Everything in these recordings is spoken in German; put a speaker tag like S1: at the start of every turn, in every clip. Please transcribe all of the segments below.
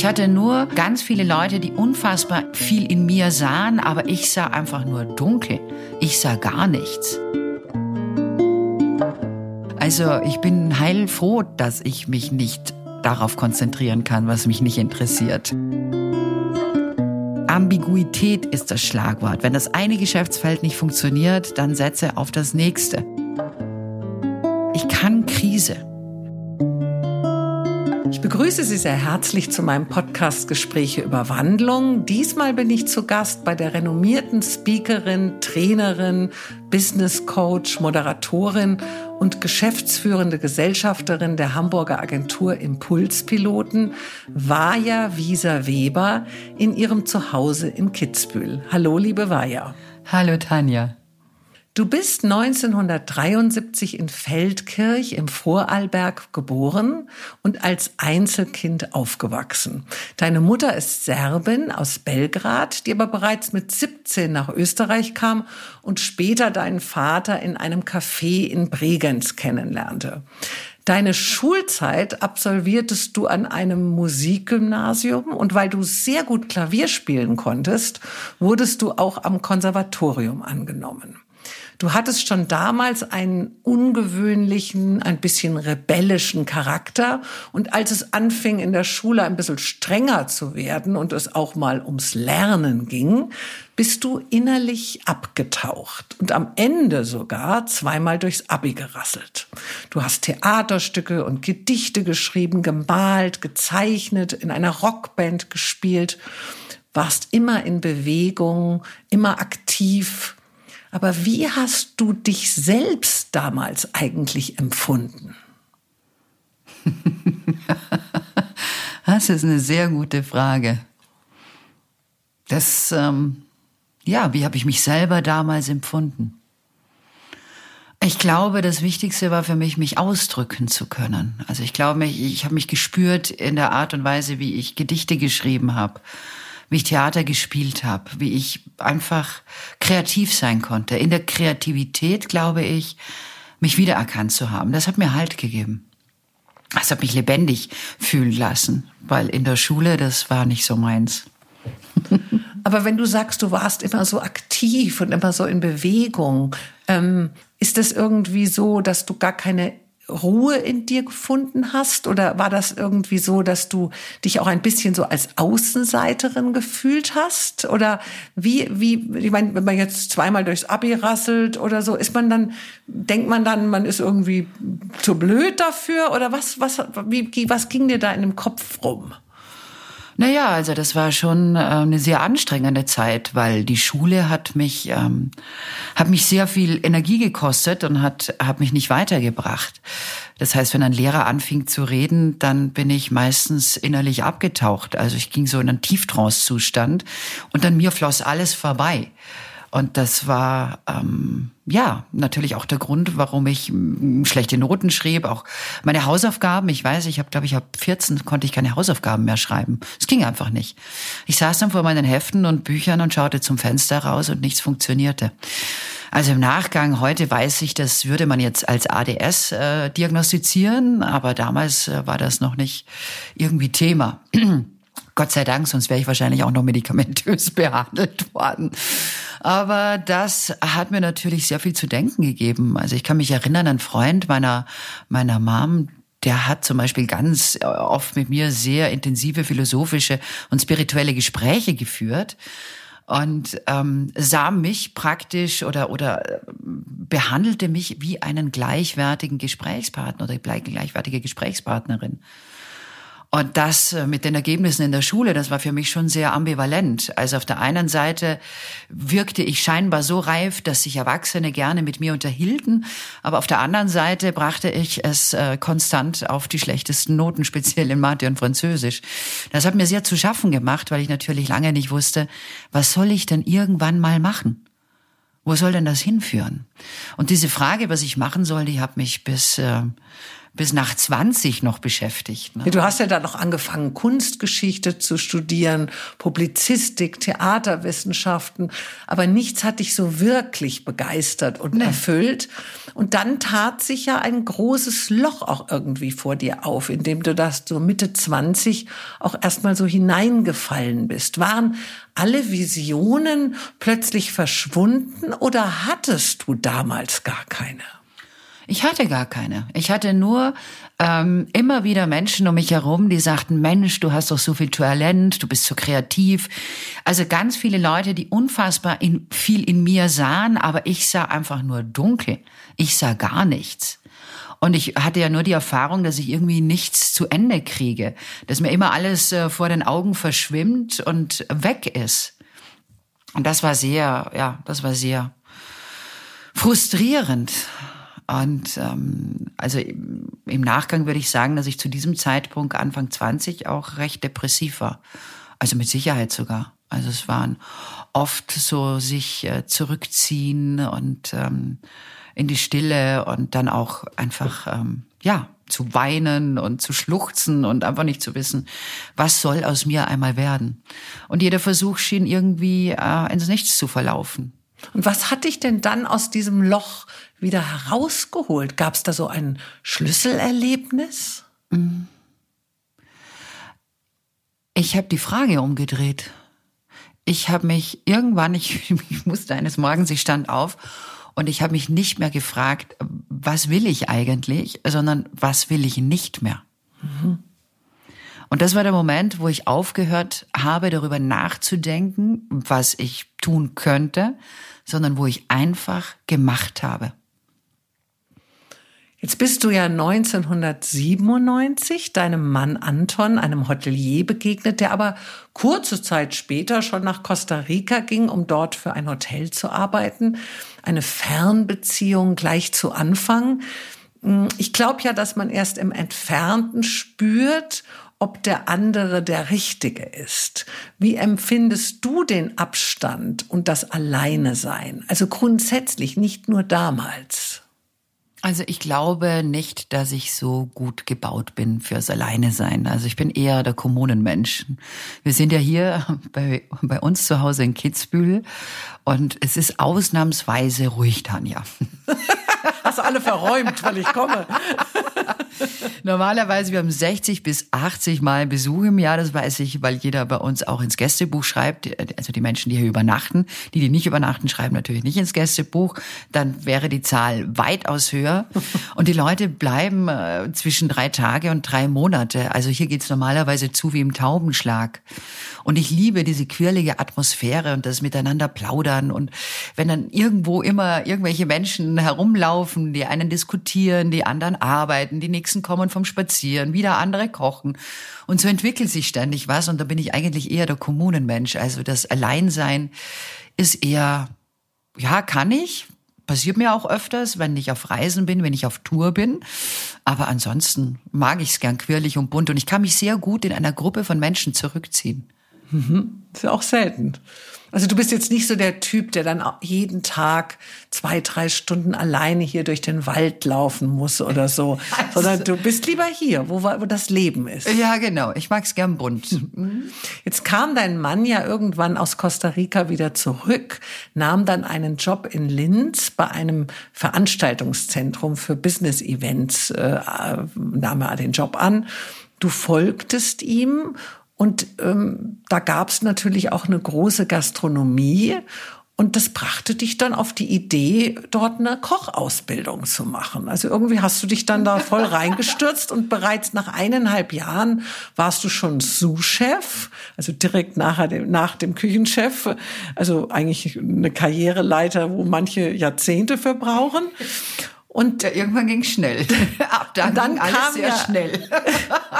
S1: Ich hatte nur ganz viele Leute, die unfassbar viel in mir sahen, aber ich sah einfach nur dunkel. Ich sah gar nichts. Also ich bin heilfroh, dass ich mich nicht darauf konzentrieren kann, was mich nicht interessiert. Ambiguität ist das Schlagwort. Wenn das eine Geschäftsfeld nicht funktioniert, dann setze auf das nächste. Ich kann Krise.
S2: Ich begrüße Sie sehr herzlich zu meinem Podcast Gespräche über Wandlung. Diesmal bin ich zu Gast bei der renommierten Speakerin, Trainerin, Business Coach, Moderatorin und geschäftsführende Gesellschafterin der Hamburger Agentur Impulspiloten, Vaja Wieser Weber, in ihrem Zuhause in Kitzbühel. Hallo, liebe Vaja.
S1: Hallo, Tanja.
S2: Du bist 1973 in Feldkirch im Vorarlberg geboren und als Einzelkind aufgewachsen. Deine Mutter ist Serbin aus Belgrad, die aber bereits mit 17 nach Österreich kam und später deinen Vater in einem Café in Bregenz kennenlernte. Deine Schulzeit absolviertest du an einem Musikgymnasium und weil du sehr gut Klavier spielen konntest, wurdest du auch am Konservatorium angenommen. Du hattest schon damals einen ungewöhnlichen, ein bisschen rebellischen Charakter. Und als es anfing, in der Schule ein bisschen strenger zu werden und es auch mal ums Lernen ging, bist du innerlich abgetaucht und am Ende sogar zweimal durchs Abi gerasselt. Du hast Theaterstücke und Gedichte geschrieben, gemalt, gezeichnet, in einer Rockband gespielt, warst immer in Bewegung, immer aktiv, aber wie hast du dich selbst damals eigentlich empfunden?
S1: das ist eine sehr gute Frage. Das, ähm, ja, wie habe ich mich selber damals empfunden? Ich glaube, das Wichtigste war für mich, mich ausdrücken zu können. Also ich glaube, ich, ich habe mich gespürt in der Art und Weise, wie ich Gedichte geschrieben habe wie ich Theater gespielt habe, wie ich einfach kreativ sein konnte. In der Kreativität, glaube ich, mich wiedererkannt zu haben. Das hat mir Halt gegeben. Das hat mich lebendig fühlen lassen, weil in der Schule, das war nicht so meins.
S2: Aber wenn du sagst, du warst immer so aktiv und immer so in Bewegung, ähm, ist das irgendwie so, dass du gar keine Ruhe in dir gefunden hast? Oder war das irgendwie so, dass du dich auch ein bisschen so als Außenseiterin gefühlt hast? Oder wie, wie, ich meine, wenn man jetzt zweimal durchs Abi rasselt oder so, ist man dann, denkt man dann, man ist irgendwie zu blöd dafür? Oder was, was, wie, was ging dir da in dem Kopf rum?
S1: Naja, also das war schon äh, eine sehr anstrengende Zeit, weil die Schule hat mich, ähm, hat mich sehr viel Energie gekostet und hat, hat mich nicht weitergebracht. Das heißt, wenn ein Lehrer anfing zu reden, dann bin ich meistens innerlich abgetaucht. Also ich ging so in einen Tieftrance-Zustand und an mir floss alles vorbei. Und das war ähm, ja natürlich auch der Grund, warum ich schlechte Noten schrieb, auch meine Hausaufgaben. Ich weiß, ich habe, glaube ich, ab 14 konnte ich keine Hausaufgaben mehr schreiben. Es ging einfach nicht. Ich saß dann vor meinen Heften und Büchern und schaute zum Fenster raus und nichts funktionierte. Also im Nachgang, heute weiß ich, das würde man jetzt als ADS äh, diagnostizieren, aber damals äh, war das noch nicht irgendwie Thema. Gott sei Dank, sonst wäre ich wahrscheinlich auch noch medikamentös behandelt worden. Aber das hat mir natürlich sehr viel zu denken gegeben. Also ich kann mich erinnern, ein Freund meiner, meiner Mom, der hat zum Beispiel ganz oft mit mir sehr intensive philosophische und spirituelle Gespräche geführt und ähm, sah mich praktisch oder oder behandelte mich wie einen gleichwertigen Gesprächspartner oder gleichwertige Gesprächspartnerin. Und das äh, mit den Ergebnissen in der Schule, das war für mich schon sehr ambivalent. Also auf der einen Seite wirkte ich scheinbar so reif, dass sich Erwachsene gerne mit mir unterhielten, aber auf der anderen Seite brachte ich es äh, konstant auf die schlechtesten Noten, speziell in Mathe und Französisch. Das hat mir sehr zu schaffen gemacht, weil ich natürlich lange nicht wusste, was soll ich denn irgendwann mal machen? Wo soll denn das hinführen? Und diese Frage, was ich machen soll, die hat mich bis äh, bis nach 20 noch beschäftigt. Ne?
S2: Du hast ja da noch angefangen, Kunstgeschichte zu studieren, Publizistik, Theaterwissenschaften, aber nichts hat dich so wirklich begeistert und nee. erfüllt. Und dann tat sich ja ein großes Loch auch irgendwie vor dir auf, in dem du das so Mitte 20 auch erstmal so hineingefallen bist. Waren alle Visionen plötzlich verschwunden oder hattest du damals gar keine?
S1: Ich hatte gar keine. Ich hatte nur ähm, immer wieder Menschen um mich herum, die sagten, Mensch, du hast doch so viel Talent, du bist so kreativ. Also ganz viele Leute, die unfassbar in, viel in mir sahen, aber ich sah einfach nur dunkel. Ich sah gar nichts. Und ich hatte ja nur die Erfahrung, dass ich irgendwie nichts zu Ende kriege, dass mir immer alles äh, vor den Augen verschwimmt und weg ist. Und das war sehr, ja, das war sehr frustrierend. Und ähm, also im Nachgang würde ich sagen, dass ich zu diesem Zeitpunkt Anfang 20 auch recht depressiv war. Also mit Sicherheit sogar. Also es waren oft so sich äh, zurückziehen und ähm, in die Stille und dann auch einfach ähm, ja zu weinen und zu schluchzen und einfach nicht zu wissen, was soll aus mir einmal werden. Und jeder Versuch schien irgendwie äh, ins Nichts zu verlaufen.
S2: Und was hat dich denn dann aus diesem Loch wieder herausgeholt? Gab es da so ein Schlüsselerlebnis?
S1: Ich habe die Frage umgedreht. Ich habe mich irgendwann, ich, ich musste eines Morgens, ich stand auf und ich habe mich nicht mehr gefragt, was will ich eigentlich, sondern was will ich nicht mehr. Mhm. Und das war der Moment, wo ich aufgehört habe, darüber nachzudenken, was ich tun könnte, sondern wo ich einfach gemacht habe.
S2: Jetzt bist du ja 1997 deinem Mann Anton, einem Hotelier, begegnet, der aber kurze Zeit später schon nach Costa Rica ging, um dort für ein Hotel zu arbeiten. Eine Fernbeziehung gleich zu Anfang. Ich glaube ja, dass man erst im Entfernten spürt, ob der andere der Richtige ist. Wie empfindest du den Abstand und das Alleine sein? Also grundsätzlich, nicht nur damals.
S1: Also ich glaube nicht, dass ich so gut gebaut bin fürs Alleine sein. Also ich bin eher der Kommunenmensch. Wir sind ja hier bei, bei uns zu Hause in Kitzbühel und es ist ausnahmsweise ruhig, Tanja.
S2: Hast du alle verräumt, weil ich komme.
S1: Normalerweise, wir haben 60 bis 80 Mal Besuch im Jahr, das weiß ich, weil jeder bei uns auch ins Gästebuch schreibt. Also die Menschen, die hier übernachten. Die, die nicht übernachten, schreiben natürlich nicht ins Gästebuch. Dann wäre die Zahl weitaus höher. Und die Leute bleiben äh, zwischen drei Tage und drei Monate. Also hier geht's normalerweise zu wie im Taubenschlag. Und ich liebe diese quirlige Atmosphäre und das Miteinander plaudern. Und wenn dann irgendwo immer irgendwelche Menschen herumlaufen, die einen diskutieren, die anderen arbeiten, die nächsten kommen vom Spazieren, wieder andere kochen. Und so entwickelt sich ständig was. Und da bin ich eigentlich eher der Kommunenmensch. Also das Alleinsein ist eher, ja, kann ich, passiert mir auch öfters, wenn ich auf Reisen bin, wenn ich auf Tour bin. Aber ansonsten mag ich es gern quirlig und bunt und ich kann mich sehr gut in einer Gruppe von Menschen zurückziehen.
S2: Mhm. Ist ja auch selten. Also du bist jetzt nicht so der Typ, der dann jeden Tag zwei, drei Stunden alleine hier durch den Wald laufen muss oder so, also, sondern du bist lieber hier, wo, wo das Leben ist.
S1: Ja, genau. Ich mag's gern bunt.
S2: Mhm. Jetzt kam dein Mann ja irgendwann aus Costa Rica wieder zurück, nahm dann einen Job in Linz bei einem Veranstaltungszentrum für Business-Events, äh, nahm er den Job an. Du folgtest ihm und ähm, da gab es natürlich auch eine große Gastronomie. Und das brachte dich dann auf die Idee, dort eine Kochausbildung zu machen. Also irgendwie hast du dich dann da voll reingestürzt und bereits nach eineinhalb Jahren warst du schon Sous-Chef, also direkt nachher dem, nach dem Küchenchef. Also eigentlich eine Karriereleiter, wo manche Jahrzehnte verbrauchen.
S1: Und ja, irgendwann ging schnell.
S2: Ab dann, dann ging alles sehr ja, schnell.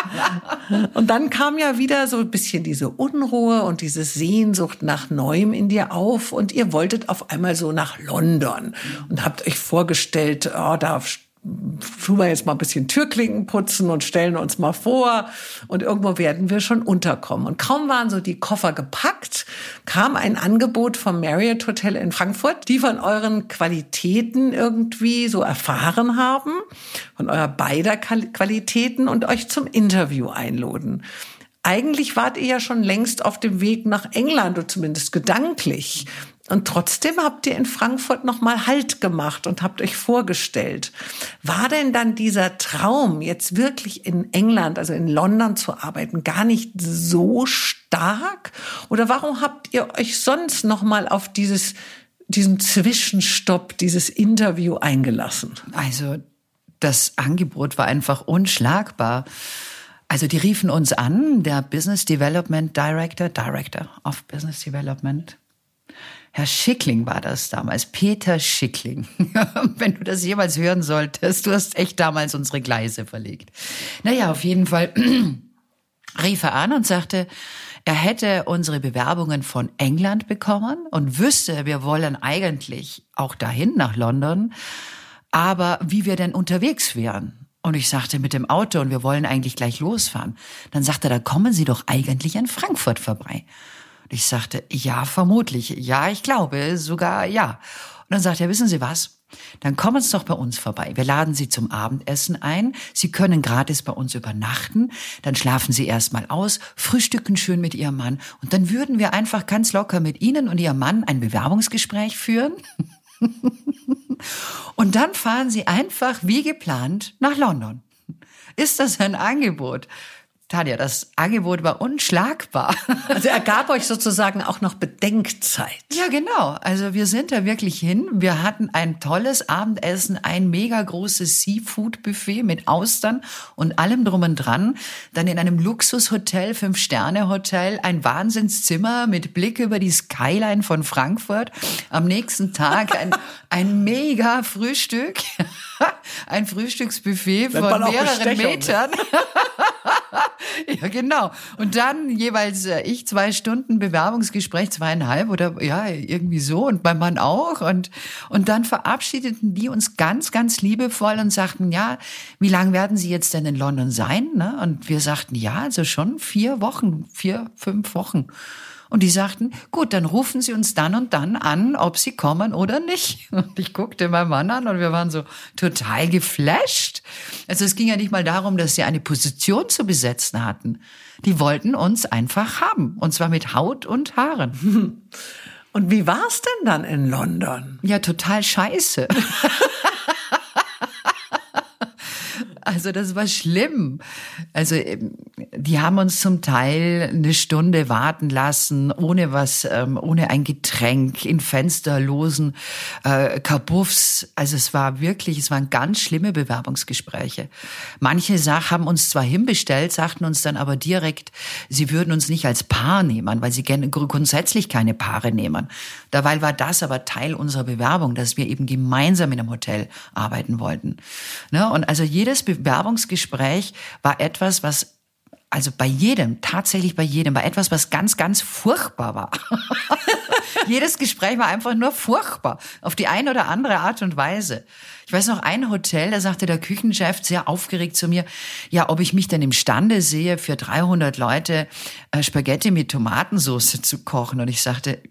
S2: und dann kam ja wieder so ein bisschen diese Unruhe und diese Sehnsucht nach Neuem in dir auf und ihr wolltet auf einmal so nach London und habt euch vorgestellt, oh, da tun wir jetzt mal ein bisschen Türklinken putzen und stellen uns mal vor und irgendwo werden wir schon unterkommen. Und kaum waren so die Koffer gepackt, kam ein Angebot vom Marriott Hotel in Frankfurt, die von euren Qualitäten irgendwie so erfahren haben, von eurer beider Qualitäten und euch zum Interview einladen. Eigentlich wart ihr ja schon längst auf dem Weg nach England, oder zumindest gedanklich. Und trotzdem habt ihr in Frankfurt nochmal Halt gemacht und habt euch vorgestellt. War denn dann dieser Traum, jetzt wirklich in England, also in London zu arbeiten, gar nicht so stark? Oder warum habt ihr euch sonst nochmal auf dieses, diesen Zwischenstopp, dieses Interview eingelassen?
S1: Also, das Angebot war einfach unschlagbar. Also die riefen uns an, der Business Development Director, Director of Business Development, Herr Schickling war das damals, Peter Schickling. Wenn du das jemals hören solltest, du hast echt damals unsere Gleise verlegt. Naja, auf jeden Fall rief er an und sagte, er hätte unsere Bewerbungen von England bekommen und wüsste, wir wollen eigentlich auch dahin nach London, aber wie wir denn unterwegs wären. Und ich sagte mit dem Auto und wir wollen eigentlich gleich losfahren. Dann sagte er, da kommen Sie doch eigentlich in Frankfurt vorbei. Ich sagte, ja, vermutlich. Ja, ich glaube, sogar ja. Und dann sagt er, wissen Sie was? Dann kommen Sie doch bei uns vorbei. Wir laden Sie zum Abendessen ein. Sie können gratis bei uns übernachten. Dann schlafen Sie erstmal aus, frühstücken schön mit Ihrem Mann. Und dann würden wir einfach ganz locker mit Ihnen und Ihrem Mann ein Bewerbungsgespräch führen. und dann fahren Sie einfach wie geplant nach London. Ist das ein Angebot? Tanja, das Angebot war unschlagbar.
S2: Also er gab euch sozusagen auch noch Bedenkzeit.
S1: Ja, genau. Also wir sind da wirklich hin. Wir hatten ein tolles Abendessen, ein mega großes Seafood-Buffet mit Austern und allem drum und dran. Dann in einem Luxushotel, Fünf-Sterne-Hotel, ein Wahnsinnszimmer mit Blick über die Skyline von Frankfurt. Am nächsten Tag ein, ein mega Frühstück. Ein Frühstücksbuffet von mehreren Metern. ja, genau. Und dann jeweils äh, ich zwei Stunden Bewerbungsgespräch, zweieinhalb oder ja, irgendwie so und mein Mann auch. Und, und dann verabschiedeten die uns ganz, ganz liebevoll und sagten, ja, wie lange werden Sie jetzt denn in London sein? Ne? Und wir sagten, ja, also schon vier Wochen, vier, fünf Wochen. Und die sagten, gut, dann rufen Sie uns dann und dann an, ob Sie kommen oder nicht. Und ich guckte meinen Mann an und wir waren so total geflasht. Also es ging ja nicht mal darum, dass sie eine Position zu besetzen hatten. Die wollten uns einfach haben. Und zwar mit Haut und Haaren.
S2: Und wie war's denn dann in London?
S1: Ja, total scheiße. Also das war schlimm. Also ähm, die haben uns zum Teil eine Stunde warten lassen, ohne was, ähm, ohne ein Getränk, in fensterlosen äh, Kabuffs. Also es war wirklich, es waren ganz schlimme Bewerbungsgespräche. Manche Sachen haben uns zwar hinbestellt, sagten uns dann aber direkt, sie würden uns nicht als Paar nehmen, weil sie grundsätzlich keine Paare nehmen. Dabei war das aber Teil unserer Bewerbung, dass wir eben gemeinsam in einem Hotel arbeiten wollten. Ne? Und also jedes Bewerbungsgespräch war etwas, was also bei jedem, tatsächlich bei jedem, war etwas, was ganz, ganz furchtbar war. Jedes Gespräch war einfach nur furchtbar, auf die eine oder andere Art und Weise. Ich weiß noch, ein Hotel, da sagte der Küchenchef sehr aufgeregt zu mir, ja, ob ich mich denn imstande sehe, für 300 Leute äh, Spaghetti mit Tomatensauce zu kochen. Und ich sagte,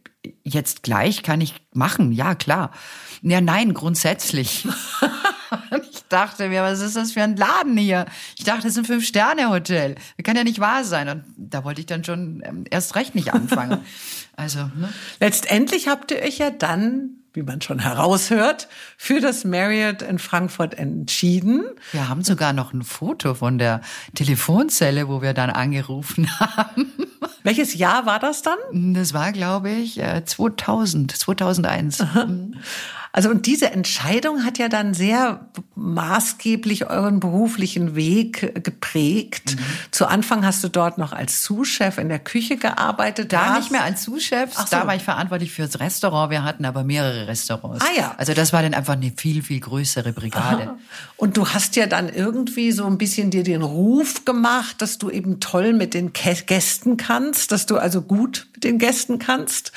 S1: jetzt gleich kann ich machen, ja, klar. Ja, nein, grundsätzlich. ich dachte mir, was ist das für ein Laden hier? Ich dachte, es ist ein Fünf-Sterne-Hotel. Das kann ja nicht wahr sein. Und da wollte ich dann schon ähm, erst recht nicht anfangen. Also, ne?
S2: Letztendlich habt ihr euch ja dann wie man schon heraushört, für das Marriott in Frankfurt entschieden.
S1: Wir haben sogar noch ein Foto von der Telefonzelle, wo wir dann angerufen haben.
S2: Welches Jahr war das dann?
S1: Das war, glaube ich, 2000, 2001.
S2: Also und diese Entscheidung hat ja dann sehr maßgeblich euren beruflichen Weg geprägt. Mhm. Zu Anfang hast du dort noch als Sous-Chef in der Küche gearbeitet.
S1: Da nicht mehr als Sous-Chef, so. da war ich verantwortlich fürs Restaurant. Wir hatten aber mehrere Restaurants.
S2: Ah ja.
S1: Also das war dann einfach eine viel, viel größere Brigade. Aha.
S2: Und du hast ja dann irgendwie so ein bisschen dir den Ruf gemacht, dass du eben toll mit den Gästen kannst, dass du also gut mit den Gästen kannst.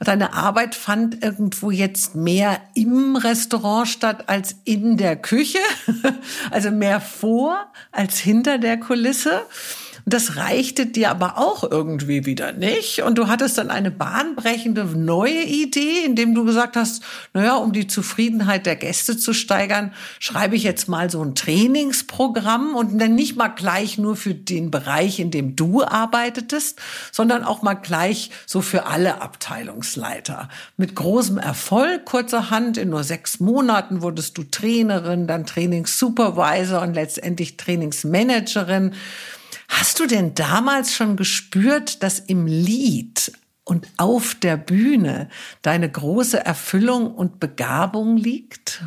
S2: Deine Arbeit fand irgendwo jetzt mehr im Restaurant statt als in der Küche, also mehr vor als hinter der Kulisse. Das reichte dir aber auch irgendwie wieder nicht. Und du hattest dann eine bahnbrechende neue Idee, indem du gesagt hast, naja, um die Zufriedenheit der Gäste zu steigern, schreibe ich jetzt mal so ein Trainingsprogramm und dann nicht mal gleich nur für den Bereich, in dem du arbeitetest, sondern auch mal gleich so für alle Abteilungsleiter. Mit großem Erfolg, kurzerhand, in nur sechs Monaten wurdest du Trainerin, dann Trainingssupervisor und letztendlich Trainingsmanagerin. Hast du denn damals schon gespürt, dass im Lied und auf der Bühne deine große Erfüllung und Begabung liegt?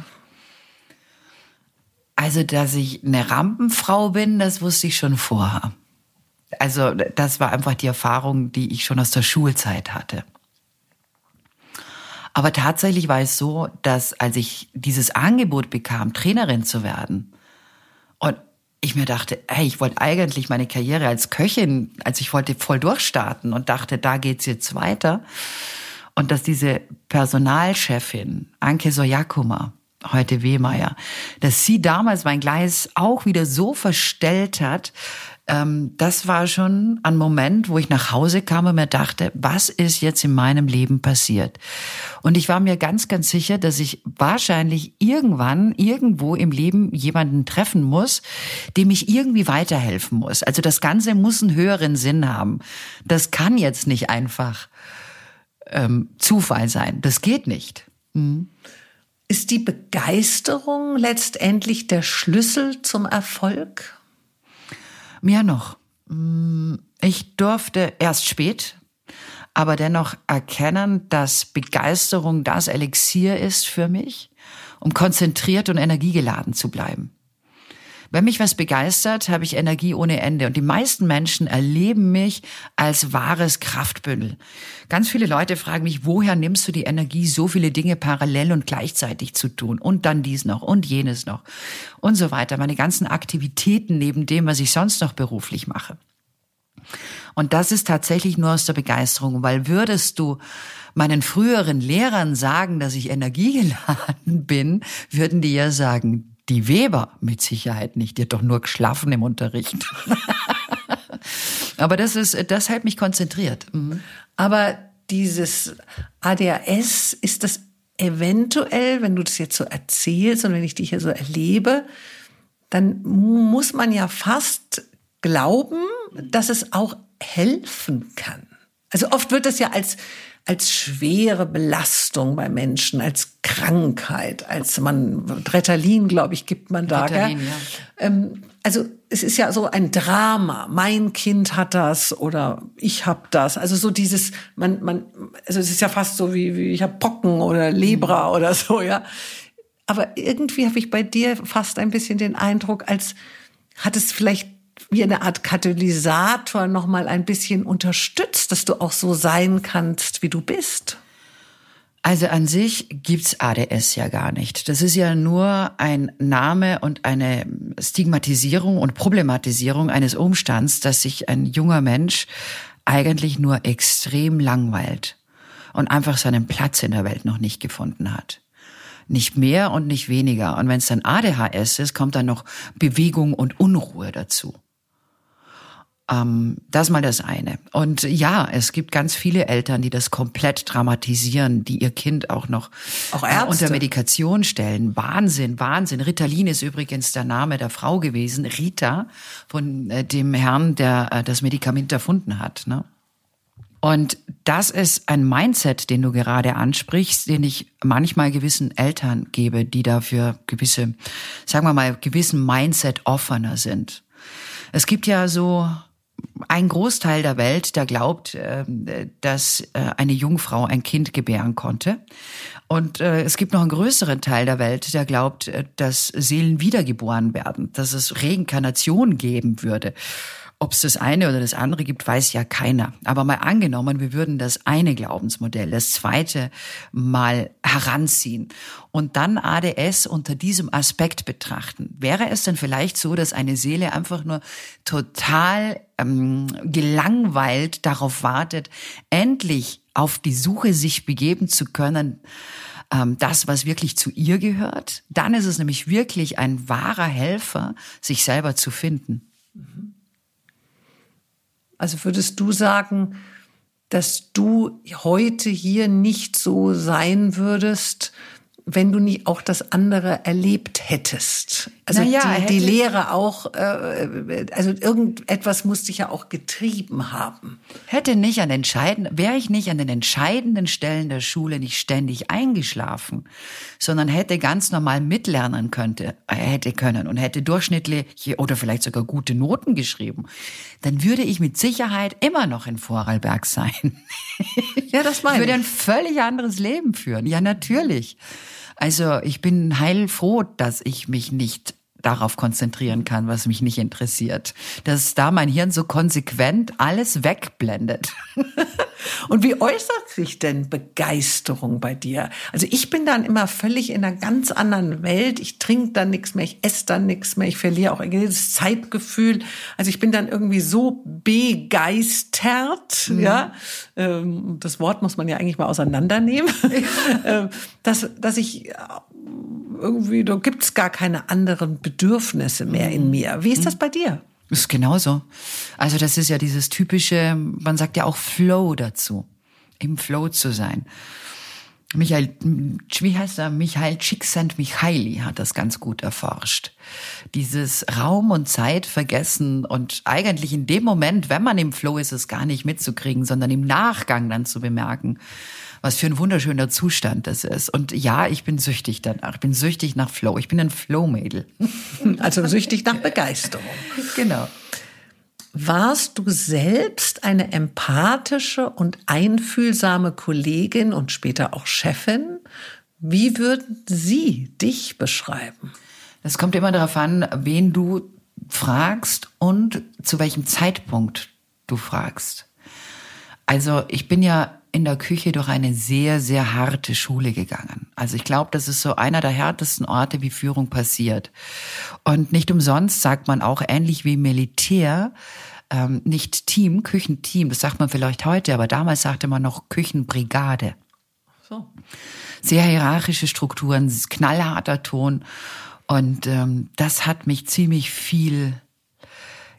S1: Also, dass ich eine Rampenfrau bin, das wusste ich schon vorher. Also, das war einfach die Erfahrung, die ich schon aus der Schulzeit hatte. Aber tatsächlich war es so, dass als ich dieses Angebot bekam, Trainerin zu werden, ich mir dachte, ey, ich wollte eigentlich meine Karriere als Köchin, als ich wollte voll durchstarten und dachte, da geht's jetzt weiter. Und dass diese Personalchefin, Anke Sojakuma, heute Wehmeier, dass sie damals mein Gleis auch wieder so verstellt hat, ähm, das war schon ein Moment, wo ich nach Hause kam und mir dachte, was ist jetzt in meinem Leben passiert? Und ich war mir ganz, ganz sicher, dass ich wahrscheinlich irgendwann irgendwo im Leben jemanden treffen muss, dem ich irgendwie weiterhelfen muss. Also das Ganze muss einen höheren Sinn haben. Das kann jetzt nicht einfach ähm, Zufall sein. Das geht nicht. Mhm.
S2: Ist die Begeisterung letztendlich der Schlüssel zum Erfolg?
S1: Mehr noch. Mm, ich durfte erst spät, aber dennoch erkennen, dass Begeisterung das Elixier ist für mich, um konzentriert und energiegeladen zu bleiben. Wenn mich was begeistert, habe ich Energie ohne Ende. Und die meisten Menschen erleben mich als wahres Kraftbündel. Ganz viele Leute fragen mich, woher nimmst du die Energie, so viele Dinge parallel und gleichzeitig zu tun? Und dann dies noch und jenes noch und so weiter. Meine ganzen Aktivitäten neben dem, was ich sonst noch beruflich mache. Und das ist tatsächlich nur aus der Begeisterung, weil würdest du meinen früheren Lehrern sagen, dass ich energiegeladen bin, würden die ja sagen, die Weber mit Sicherheit nicht. Die hat doch nur geschlafen im Unterricht. Aber das ist, das hält mich konzentriert. Mhm.
S2: Aber dieses ADHS, ist das eventuell, wenn du das jetzt so erzählst und wenn ich dich hier so erlebe, dann muss man ja fast glauben, dass es auch helfen kann. Also oft wird das ja als als schwere Belastung bei Menschen, als Krankheit, als man, Tretalin, glaube ich, gibt man da. Ritalin, ja. Ähm, also es ist ja so ein Drama. Mein Kind hat das oder ich habe das. Also so dieses, man, man, also es ist ja fast so wie, wie ich habe Pocken oder Lebra mhm. oder so, ja. Aber irgendwie habe ich bei dir fast ein bisschen den Eindruck, als hat es vielleicht wie eine Art Katalysator noch mal ein bisschen unterstützt, dass du auch so sein kannst, wie du bist?
S1: Also an sich gibt's ADS ja gar nicht. Das ist ja nur ein Name und eine Stigmatisierung und Problematisierung eines Umstands, dass sich ein junger Mensch eigentlich nur extrem langweilt und einfach seinen Platz in der Welt noch nicht gefunden hat. Nicht mehr und nicht weniger. Und wenn es dann ADHS ist, kommt dann noch Bewegung und Unruhe dazu. Ähm, das mal das eine. Und ja, es gibt ganz viele Eltern, die das komplett dramatisieren, die ihr Kind auch noch auch äh, unter Medikation stellen. Wahnsinn, Wahnsinn. Ritalin ist übrigens der Name der Frau gewesen, Rita, von äh, dem Herrn, der äh, das Medikament erfunden hat. Ne? Und das ist ein Mindset, den du gerade ansprichst, den ich manchmal gewissen Eltern gebe, die dafür gewisse, sagen wir mal, gewissen Mindset offener sind. Es gibt ja so ein Großteil der Welt, der glaubt, äh, dass äh, eine Jungfrau ein Kind gebären konnte. Und äh, es gibt noch einen größeren Teil der Welt, der glaubt, dass Seelen wiedergeboren werden, dass es Reinkarnation geben würde. Ob es das eine oder das andere gibt, weiß ja keiner. Aber mal angenommen, wir würden das eine Glaubensmodell, das zweite mal heranziehen und dann ADS unter diesem Aspekt betrachten. Wäre es denn vielleicht so, dass eine Seele einfach nur total ähm, gelangweilt darauf wartet, endlich auf die Suche sich begeben zu können, ähm, das, was wirklich zu ihr gehört? Dann ist es nämlich wirklich ein wahrer Helfer, sich selber zu finden. Mhm.
S2: Also würdest du sagen, dass du heute hier nicht so sein würdest, wenn du nicht auch das andere erlebt hättest. Also naja, die, die Lehre auch, äh, also irgendetwas musste ich ja auch getrieben haben.
S1: Hätte nicht an entscheidenden, wäre ich nicht an den entscheidenden Stellen der Schule nicht ständig eingeschlafen, sondern hätte ganz normal mitlernen könnte, äh, hätte können und hätte durchschnittliche oder vielleicht sogar gute Noten geschrieben, dann würde ich mit Sicherheit immer noch in Vorarlberg sein.
S2: Ja, das meine
S1: ich. Würde ein völlig anderes Leben führen. Ja, natürlich. Also ich bin heilfroh, dass ich mich nicht darauf konzentrieren kann, was mich nicht interessiert. Dass da mein Hirn so konsequent alles wegblendet.
S2: Und wie äußert sich denn Begeisterung bei dir? Also ich bin dann immer völlig in einer ganz anderen Welt. Ich trinke dann nichts mehr, ich esse dann nichts mehr, ich verliere auch jedes Zeitgefühl. Also ich bin dann irgendwie so begeistert, mhm. ja. Ähm, das Wort muss man ja eigentlich mal auseinandernehmen, ähm, dass, dass ich irgendwie, da gibt's gar keine anderen Bedürfnisse mehr in mir. Wie ist das bei dir?
S1: Das ist genauso. Also das ist ja dieses typische, man sagt ja auch Flow dazu, im Flow zu sein. Michael, wie heißt er? Michael Csikszentmihalyi hat das ganz gut erforscht. Dieses Raum und Zeit vergessen und eigentlich in dem Moment, wenn man im Flow ist, es gar nicht mitzukriegen, sondern im Nachgang dann zu bemerken, was für ein wunderschöner Zustand das ist. Und ja, ich bin süchtig danach. Ich bin süchtig nach Flow. Ich bin ein Flow-Mädel.
S2: Also süchtig nach Begeisterung.
S1: Genau.
S2: Warst du selbst eine empathische und einfühlsame Kollegin und später auch Chefin? Wie würden Sie dich beschreiben?
S1: Das kommt immer darauf an, wen du fragst und zu welchem Zeitpunkt du fragst. Also ich bin ja in der Küche durch eine sehr, sehr harte Schule gegangen. Also ich glaube, das ist so einer der härtesten Orte, wie Führung passiert. Und nicht umsonst sagt man auch ähnlich wie Militär, ähm, nicht Team, Küchenteam, das sagt man vielleicht heute, aber damals sagte man noch Küchenbrigade. So. Sehr hierarchische Strukturen, knallharter Ton. Und ähm, das hat mich ziemlich viel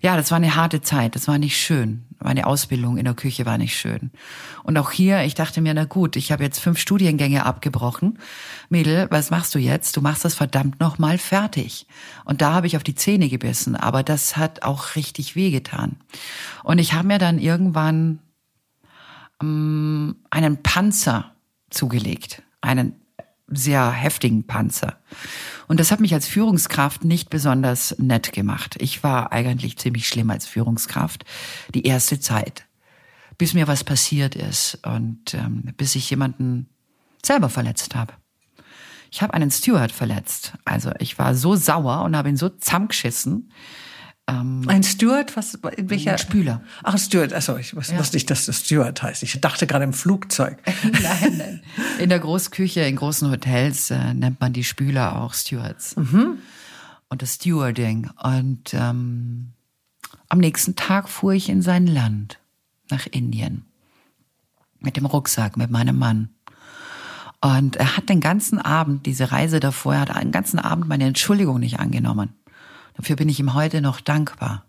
S1: ja, das war eine harte Zeit, das war nicht schön. Meine Ausbildung in der Küche war nicht schön. Und auch hier, ich dachte mir, na gut, ich habe jetzt fünf Studiengänge abgebrochen. Mädel, was machst du jetzt? Du machst das verdammt nochmal fertig. Und da habe ich auf die Zähne gebissen, aber das hat auch richtig wehgetan. Und ich habe mir dann irgendwann ähm, einen Panzer zugelegt, einen sehr heftigen Panzer. Und das hat mich als Führungskraft nicht besonders nett gemacht. Ich war eigentlich ziemlich schlimm als Führungskraft die erste Zeit, bis mir was passiert ist und ähm, bis ich jemanden selber verletzt habe. Ich habe einen Steward verletzt. Also ich war so sauer und habe ihn so zusammengeschissen,
S2: ähm, ein Steward? Was, in welcher? Ein
S1: Spüler.
S2: Ach, Steward. Achso, ich wusste ja. nicht, dass das Steward heißt. Ich dachte gerade im Flugzeug.
S1: nein, nein. In der Großküche, in großen Hotels äh, nennt man die Spüler auch Stewards. Mhm. Und das Stewarding. Und ähm, am nächsten Tag fuhr ich in sein Land, nach Indien. Mit dem Rucksack, mit meinem Mann. Und er hat den ganzen Abend, diese Reise davor, er hat den ganzen Abend meine Entschuldigung nicht angenommen. Dafür bin ich ihm heute noch dankbar.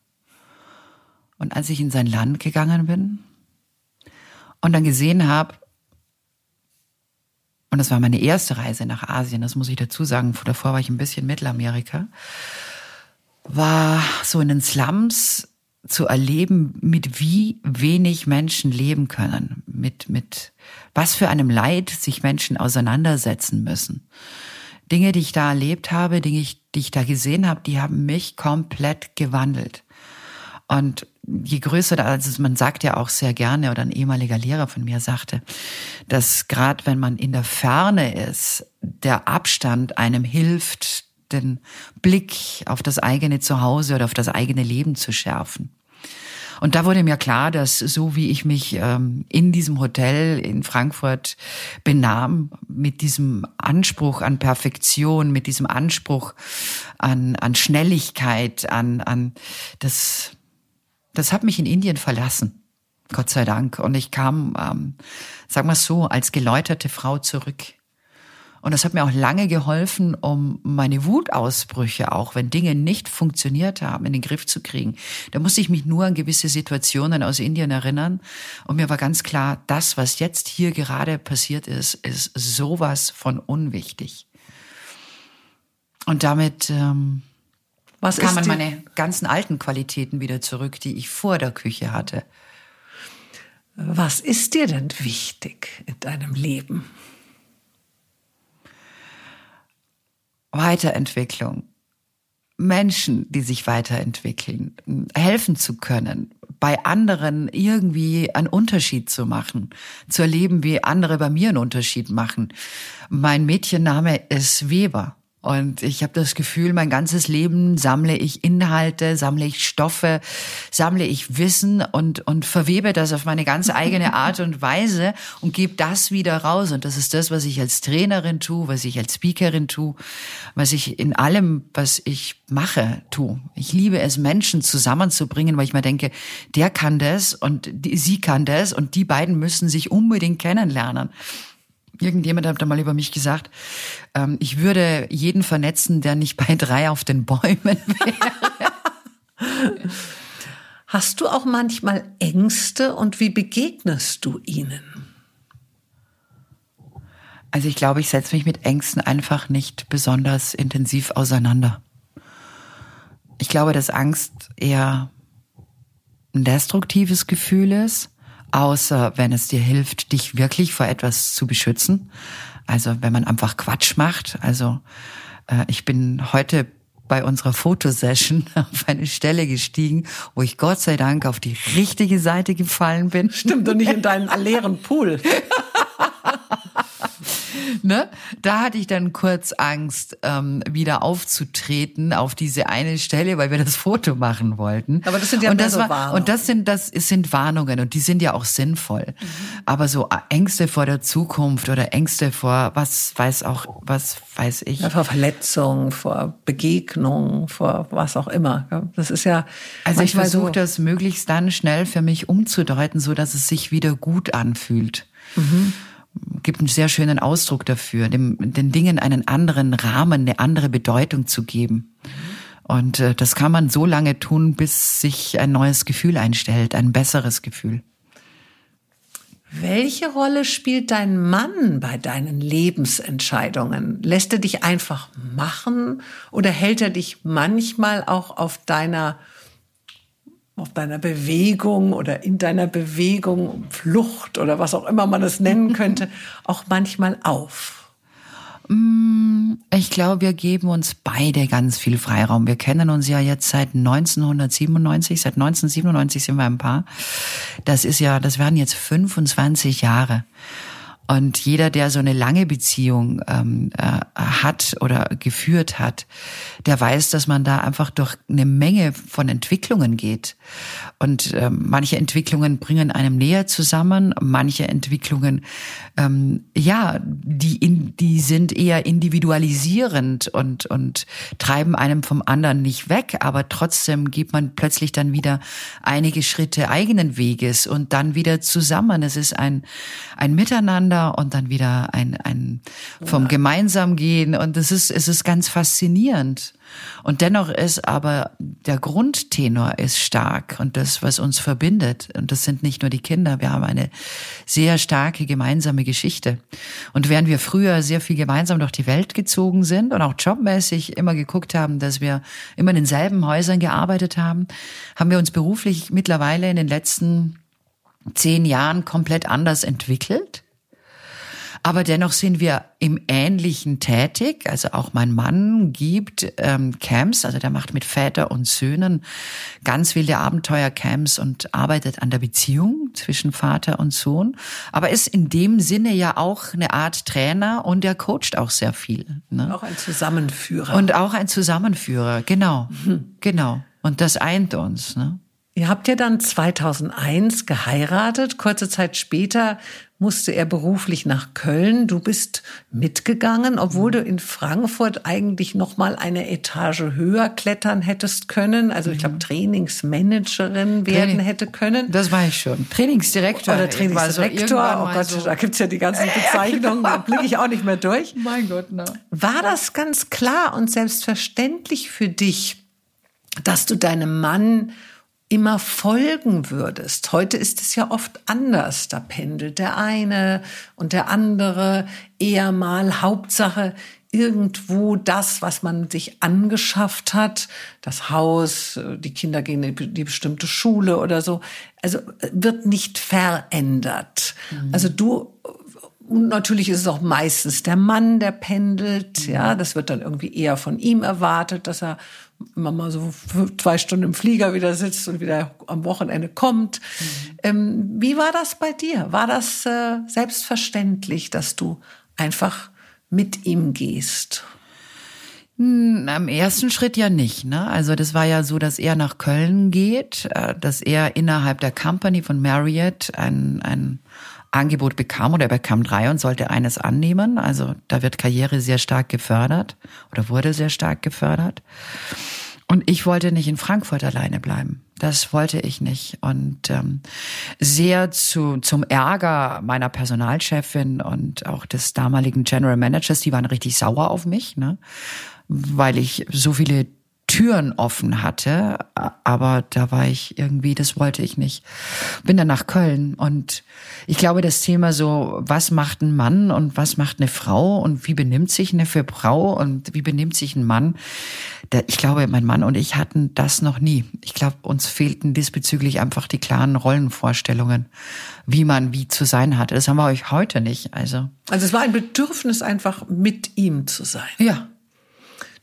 S1: Und als ich in sein Land gegangen bin und dann gesehen habe, und das war meine erste Reise nach Asien, das muss ich dazu sagen, davor war ich ein bisschen Mittelamerika, war so in den Slums zu erleben, mit wie wenig Menschen leben können, mit, mit was für einem Leid sich Menschen auseinandersetzen müssen. Dinge, die ich da erlebt habe, Dinge, die ich da gesehen habe, die haben mich komplett gewandelt. Und je größer, also man sagt ja auch sehr gerne, oder ein ehemaliger Lehrer von mir sagte, dass gerade wenn man in der Ferne ist, der Abstand einem hilft, den Blick auf das eigene Zuhause oder auf das eigene Leben zu schärfen. Und da wurde mir klar, dass so wie ich mich ähm, in diesem Hotel in Frankfurt benahm, mit diesem Anspruch an Perfektion, mit diesem Anspruch an, an Schnelligkeit, an, an das, das hat mich in Indien verlassen. Gott sei Dank. Und ich kam, ähm, sag mal so, als geläuterte Frau zurück. Und das hat mir auch lange geholfen, um meine Wutausbrüche, auch wenn Dinge nicht funktioniert haben, in den Griff zu kriegen. Da musste ich mich nur an gewisse Situationen aus Indien erinnern. Und mir war ganz klar, das, was jetzt hier gerade passiert ist, ist sowas von unwichtig. Und damit ähm, was kamen meine ganzen alten Qualitäten wieder zurück, die ich vor der Küche hatte.
S2: Was ist dir denn wichtig in deinem Leben?
S1: Weiterentwicklung, Menschen, die sich weiterentwickeln, helfen zu können, bei anderen irgendwie einen Unterschied zu machen, zu erleben, wie andere bei mir einen Unterschied machen. Mein Mädchenname ist Weber. Und ich habe das Gefühl, mein ganzes Leben sammle ich Inhalte, sammle ich Stoffe, sammle ich Wissen und, und verwebe das auf meine ganz eigene Art und Weise und gebe das wieder raus. Und das ist das, was ich als Trainerin tue, was ich als Speakerin tue, was ich in allem, was ich mache, tue. Ich liebe es, Menschen zusammenzubringen, weil ich mir denke, der kann das und die, sie kann das und die beiden müssen sich unbedingt kennenlernen. Irgendjemand hat da mal über mich gesagt, ähm, ich würde jeden vernetzen, der nicht bei drei auf den Bäumen wäre.
S2: Hast du auch manchmal Ängste und wie begegnest du ihnen?
S1: Also ich glaube, ich setze mich mit Ängsten einfach nicht besonders intensiv auseinander. Ich glaube, dass Angst eher ein destruktives Gefühl ist außer wenn es dir hilft, dich wirklich vor etwas zu beschützen. Also wenn man einfach Quatsch macht. Also äh, ich bin heute bei unserer Fotosession auf eine Stelle gestiegen, wo ich Gott sei Dank auf die richtige Seite gefallen bin.
S2: Stimmt, und nicht in deinen leeren Pool.
S1: ne? Da hatte ich dann kurz Angst, ähm, wieder aufzutreten auf diese eine Stelle, weil wir das Foto machen wollten.
S2: Aber das sind ja
S1: und das
S2: so
S1: war,
S2: Warnungen.
S1: Und das sind, das sind Warnungen und die sind ja auch sinnvoll. Mhm. Aber so Ängste vor der Zukunft oder Ängste vor, was weiß auch, was weiß ich.
S2: Ja, vor Verletzung, vor Begegnung, vor was auch immer. Das ist ja.
S1: Also ich versuche so das möglichst dann schnell für mich umzudeuten, so dass es sich wieder gut anfühlt. Mhm gibt einen sehr schönen Ausdruck dafür, dem, den Dingen einen anderen Rahmen, eine andere Bedeutung zu geben. Und äh, das kann man so lange tun, bis sich ein neues Gefühl einstellt, ein besseres Gefühl.
S2: Welche Rolle spielt dein Mann bei deinen Lebensentscheidungen? Lässt er dich einfach machen oder hält er dich manchmal auch auf deiner auf deiner Bewegung oder in deiner Bewegung, Flucht oder was auch immer man es nennen könnte, auch manchmal auf?
S1: Mm, ich glaube, wir geben uns beide ganz viel Freiraum. Wir kennen uns ja jetzt seit 1997. Seit 1997 sind wir ein Paar. Das ist ja, das werden jetzt 25 Jahre. Und jeder, der so eine lange Beziehung ähm, äh, hat oder geführt hat, der weiß, dass man da einfach durch eine Menge von Entwicklungen geht. Und ähm, manche Entwicklungen bringen einem näher zusammen, manche Entwicklungen, ähm, ja, die, in, die sind eher individualisierend und, und treiben einem vom anderen nicht weg, aber trotzdem geht man plötzlich dann wieder einige Schritte eigenen Weges und dann wieder zusammen. Es ist ein, ein Miteinander miteinander und dann wieder ein, ein vom ja. gemeinsam gehen und es ist, es ist ganz faszinierend. Und dennoch ist aber der Grundtenor ist stark und das, was uns verbindet. Und das sind nicht nur die Kinder. Wir haben eine sehr starke gemeinsame Geschichte. Und während wir früher sehr viel gemeinsam durch die Welt gezogen sind und auch jobmäßig immer geguckt haben, dass wir immer in denselben Häusern gearbeitet haben, haben wir uns beruflich mittlerweile in den letzten zehn Jahren komplett anders entwickelt. Aber dennoch sind wir im Ähnlichen tätig. Also auch mein Mann gibt ähm, Camps, also der macht mit Väter und Söhnen ganz wilde Abenteuercamps und arbeitet an der Beziehung zwischen Vater und Sohn. Aber ist in dem Sinne ja auch eine Art Trainer und er coacht auch sehr viel.
S2: Ne? Auch ein Zusammenführer.
S1: Und auch ein Zusammenführer, genau, mhm. genau. Und das eint uns. Ne?
S2: Ihr habt ja dann 2001 geheiratet. Kurze Zeit später musste er beruflich nach Köln. Du bist mitgegangen, obwohl du in Frankfurt eigentlich noch mal eine Etage höher klettern hättest können. Also ich glaube Trainingsmanagerin werden Training. hätte können.
S1: Das war ich schon. Trainingsdirektor.
S2: Oder Trainingsdirektor. oh Gott, so da gibt's ja die ganzen Bezeichnungen. da blicke ich auch nicht mehr durch.
S1: Mein Gott, ne.
S2: War das ganz klar und selbstverständlich für dich, dass du deinem Mann immer folgen würdest. Heute ist es ja oft anders. Da pendelt der eine und der andere eher mal. Hauptsache irgendwo das, was man sich angeschafft hat, das Haus, die Kinder gehen in die bestimmte Schule oder so, also wird nicht verändert. Mhm. Also du und natürlich ist es auch meistens der Mann, der pendelt. Ja, das wird dann irgendwie eher von ihm erwartet, dass er immer mal so zwei Stunden im Flieger wieder sitzt und wieder am Wochenende kommt. Mhm. Ähm, wie war das bei dir? War das äh, selbstverständlich, dass du einfach mit ihm gehst?
S1: Hm, am ersten Schritt ja nicht. Ne? Also das war ja so, dass er nach Köln geht, äh, dass er innerhalb der Company von Marriott ein, ein Angebot bekam oder er bekam drei und sollte eines annehmen. Also da wird Karriere sehr stark gefördert oder wurde sehr stark gefördert. Und ich wollte nicht in Frankfurt alleine bleiben. Das wollte ich nicht. Und ähm, sehr zu, zum Ärger meiner Personalchefin und auch des damaligen General Managers, die waren richtig sauer auf mich, ne? weil ich so viele Türen offen hatte, aber da war ich irgendwie, das wollte ich nicht. Bin dann nach Köln und ich glaube, das Thema so, was macht ein Mann und was macht eine Frau und wie benimmt sich eine Frau und wie benimmt sich ein Mann, ich glaube, mein Mann und ich hatten das noch nie. Ich glaube, uns fehlten diesbezüglich einfach die klaren Rollenvorstellungen, wie man wie zu sein hatte. Das haben wir euch heute nicht. Also,
S2: also es war ein Bedürfnis, einfach mit ihm zu sein.
S1: Ja,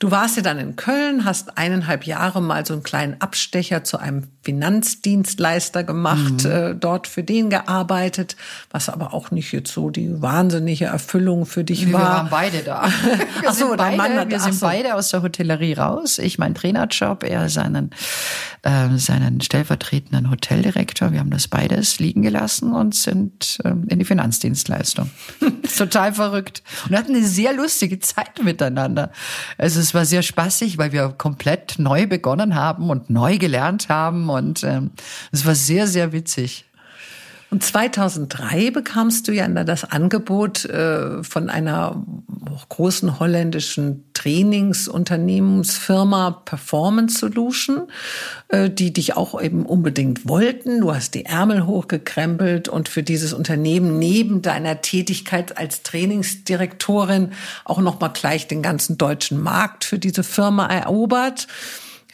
S2: Du warst ja dann in Köln, hast eineinhalb Jahre mal so einen kleinen Abstecher zu einem Finanzdienstleister gemacht, mhm. äh, dort für den gearbeitet, was aber auch nicht jetzt so die wahnsinnige Erfüllung für dich
S1: wir
S2: war.
S1: Wir waren beide da. Wir ach so, dein Mann hat, wir sind so. beide aus der Hotellerie raus. Ich meinen Trainerjob, er seinen, äh, seinen stellvertretenden Hoteldirektor. Wir haben das beides liegen gelassen und sind äh, in die Finanzdienstleistung. Total verrückt. Und hatten eine sehr lustige Zeit miteinander. Also es war sehr spaßig, weil wir komplett neu begonnen haben und neu gelernt haben und ähm, es war sehr, sehr witzig.
S2: Und 2003 bekamst du ja das Angebot äh, von einer großen holländischen Trainingsunternehmensfirma Performance Solution, äh, die dich auch eben unbedingt wollten. Du hast die Ärmel hochgekrempelt und für dieses Unternehmen neben deiner Tätigkeit als Trainingsdirektorin auch noch mal gleich den ganzen deutschen Markt für diese Firma erobert.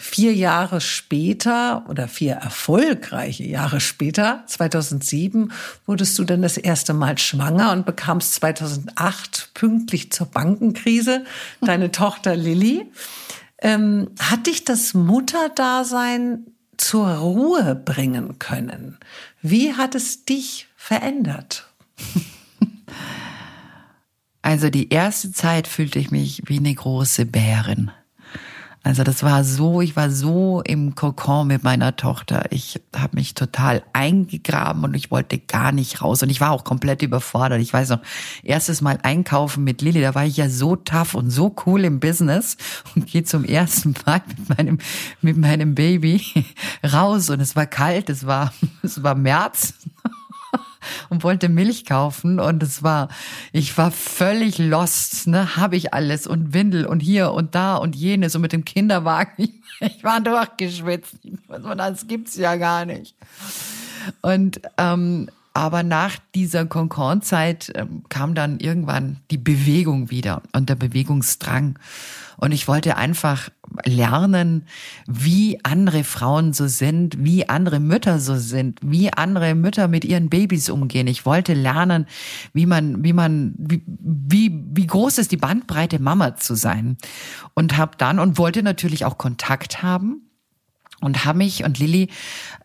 S2: Vier Jahre später oder vier erfolgreiche Jahre später, 2007, wurdest du dann das erste Mal schwanger und bekamst 2008 pünktlich zur Bankenkrise deine Tochter Lilly. Ähm, hat dich das Mutterdasein zur Ruhe bringen können? Wie hat es dich verändert?
S1: Also die erste Zeit fühlte ich mich wie eine große Bärin. Also das war so, ich war so im Kokon mit meiner Tochter. Ich habe mich total eingegraben und ich wollte gar nicht raus. Und ich war auch komplett überfordert. Ich weiß noch, erstes Mal einkaufen mit Lilly, da war ich ja so tough und so cool im Business und gehe zum ersten Mal mit meinem, mit meinem Baby raus. Und es war kalt, es war, es war März und wollte Milch kaufen und es war, ich war völlig lost, ne, habe ich alles und Windel und hier und da und jenes und mit dem Kinderwagen, ich, war durchgeschwitzt, das gibt's ja gar nicht. Und ähm, aber nach dieser Concon-Zeit ähm, kam dann irgendwann die Bewegung wieder und der Bewegungsdrang. Und ich wollte einfach lernen, wie andere Frauen so sind, wie andere Mütter so sind, wie andere Mütter mit ihren Babys umgehen. Ich wollte lernen, wie man, wie man, wie, wie, wie groß ist die Bandbreite, Mama zu sein. Und habe dann und wollte natürlich auch Kontakt haben und habe mich und Lilly